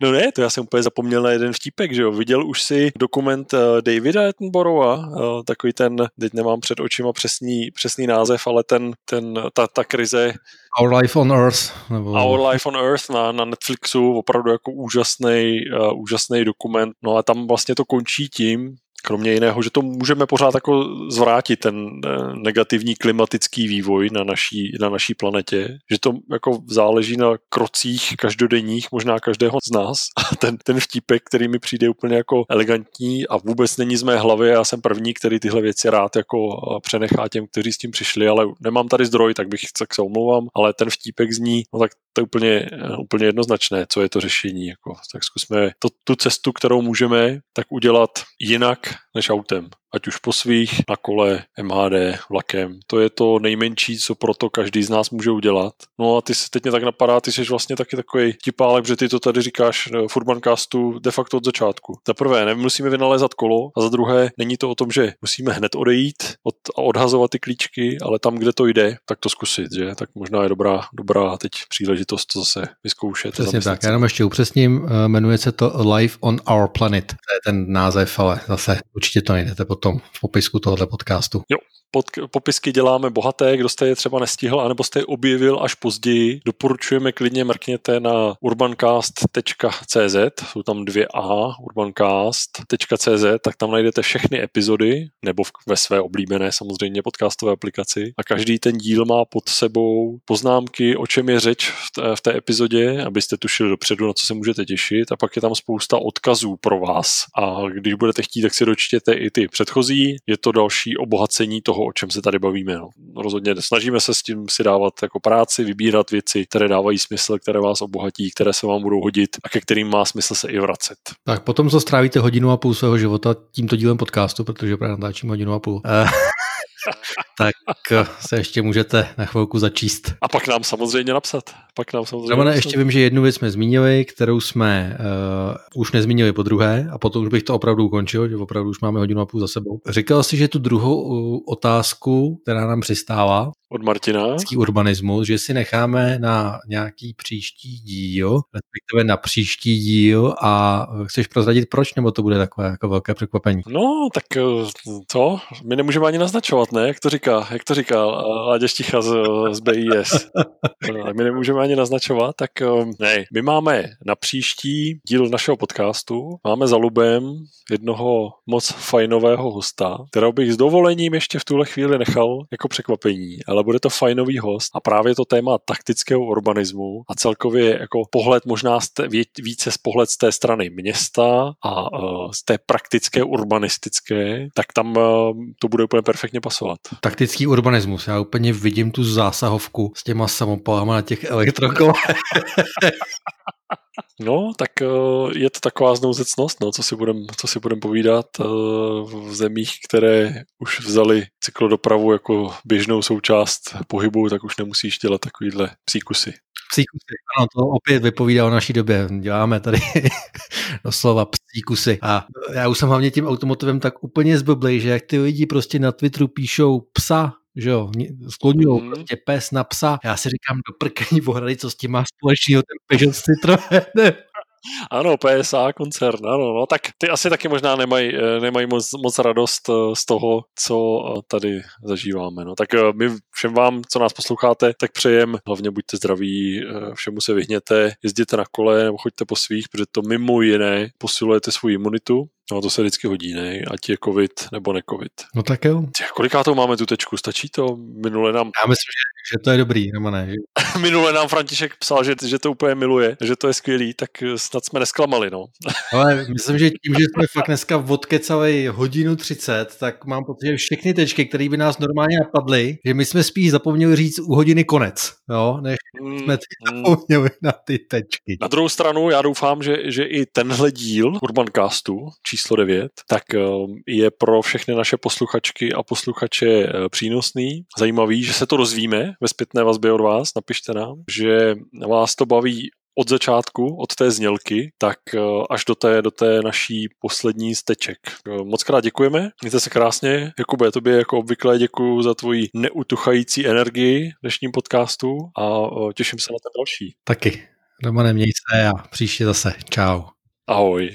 no ne, to já jsem úplně zapomněl na jeden vtípek, že jo. Viděl už si dokument uh, Davida Attenborougha, uh, takový ten, teď nemám před očima přesný, přesný název, ale ten, ten, ta, ta krize Our Life on Earth. Nebo... Our Life on Earth na, na Netflixu, opravdu jako úžasný, uh, úžasný dokument. No a tam vlastně to končí tím, kromě jiného, že to můžeme pořád jako zvrátit ten eh, negativní klimatický vývoj na naší, na naší planetě, že to jako záleží na krocích každodenních, možná každého z nás a ten, ten vtípek, který mi přijde úplně jako elegantní a vůbec není z mé hlavy, já jsem první, který tyhle věci rád jako eh, přenechá těm, kteří s tím přišli, ale nemám tady zdroj, tak bych tak se omlouvám, ale ten vtípek zní, no tak to je úplně, eh, úplně jednoznačné, co je to řešení. Jako. Tak zkusme to, tu cestu, kterou můžeme, tak udělat jinak než autem ať už po svých, na kole, MHD, vlakem. To je to nejmenší, co proto každý z nás může udělat. No a ty se teď mě tak napadá, ty jsi vlastně taky takový tipálek, že ty to tady říkáš eh, v Urbancastu de facto od začátku. Za prvé, nemusíme vynalézat kolo a za druhé, není to o tom, že musíme hned odejít od, a odhazovat ty klíčky, ale tam, kde to jde, tak to zkusit, že? Tak možná je dobrá, dobrá teď příležitost to zase vyzkoušet. Přesně tak, já jenom ještě upřesním, eh, jmenuje se to Life on Our Planet. To je ten název, ale zase určitě to najdete potom tom v popisku tohoto podcastu. Jo, pod, popisky děláme bohaté, kdo jste je třeba nestihl, anebo jste je objevil až později. Doporučujeme klidně mrkněte na urbancast.cz, jsou tam dvě A, urbancast.cz, tak tam najdete všechny epizody, nebo ve své oblíbené samozřejmě podcastové aplikaci. A každý ten díl má pod sebou poznámky, o čem je řeč v té, v té epizodě, abyste tušili dopředu, na co se můžete těšit. A pak je tam spousta odkazů pro vás. A když budete chtít, tak si dočtěte i ty předchozí. Je to další obohacení toho, o čem se tady bavíme. No. Rozhodně snažíme se s tím si dávat jako práci, vybírat věci, které dávají smysl, které vás obohatí, které se vám budou hodit a ke kterým má smysl se i vracet. Tak potom, co strávíte hodinu a půl svého života tímto dílem podcastu, protože právě natáčím hodinu a půl. Eh, tak se ještě můžete na chvilku začíst. A pak nám samozřejmě napsat. Pak nám samozřejmě napsat. ještě vím, že jednu věc jsme zmínili, kterou jsme uh, už nezmínili po druhé a potom už bych to opravdu ukončil, že opravdu už máme hodinu a půl za sebou. Říkal jsi, že tu druhou uh, otázku, která nám přistáva, od Martina. urbanismus, že si necháme na nějaký příští díl, respektive na příští díl a chceš prozradit proč, nebo to bude takové jako velké překvapení? No, tak co? My nemůžeme ani naznačovat, ne? Jak to říká, jak to říká Láďa Šticha z, z BIS. my nemůžeme ani naznačovat, tak ne. My máme na příští díl našeho podcastu, máme za lubem jednoho moc fajnového hosta, kterého bych s dovolením ještě v tuhle chvíli nechal jako překvapení, ale bude to fajnový host a právě to téma taktického urbanismu a celkově jako pohled možná z té, více z pohled z té strany města a uh, z té praktické urbanistické, tak tam uh, to bude úplně perfektně pasovat. Taktický urbanismus, já úplně vidím tu zásahovku s těma samopalama na těch elektrokolech. No, tak eh, je to taková znouzecnost, no, co si budem, co si budem povídat eh, v zemích, které už vzali cyklodopravu jako běžnou součást pohybu, tak už nemusíš dělat takovýhle příkusy. Psíkusy, ano, to opět vypovídá o naší době. Děláme tady doslova psíkusy. A já už jsem hlavně tím automotivem tak úplně zblblej, že jak ty lidi prostě na Twitteru píšou psa že jo, skloňují mm. prostě pes na psa. Já si říkám, do prkení ohrady, co s tím má společného ten Peugeot s Citroenem. Ano, PSA koncern, ano, no tak ty asi taky možná nemají, eh, nemají moc, moc radost eh, z toho, co eh, tady zažíváme. No. Tak my všem vám, co nás posloucháte, tak přejem, hlavně buďte zdraví, všemu se vyhněte, jezděte na kole nebo choďte po svých, protože to mimo jiné posilujete svou imunitu, No to se vždycky hodí, ne? Ať je covid nebo ne covid. No tak jo. Koliká to máme tu tečku? Stačí to? Minule nám... Já myslím, že že to je dobrý, nebo ne? Že... Minule nám František psal, že, že to úplně miluje, že to je skvělý, tak snad jsme nesklamali, no. Ale myslím, že tím, že jsme fakt dneska odkecali hodinu 30, tak mám pocit, že všechny tečky, které by nás normálně napadly, že my jsme spíš zapomněli říct u hodiny konec, jo, než mm, jsme mm. zapomněli na ty tečky. Na druhou stranu, já doufám, že, že i tenhle díl Urbancastu číslo 9, tak um, je pro všechny naše posluchačky a posluchače eh, přínosný, zajímavý, že se to rozvíme, ve zpětné vazbě od vás, napište nám, že vás to baví od začátku, od té znělky, tak eh, až do té, do té naší poslední steček. Eh, moc krát děkujeme, mějte se krásně. Jakube, tobě jako obvykle děkuji za tvoji neutuchající energii v dnešním podcastu a eh, těším se na ten další. Taky. Doma neměj se a příště zase. Čau. Ahoj.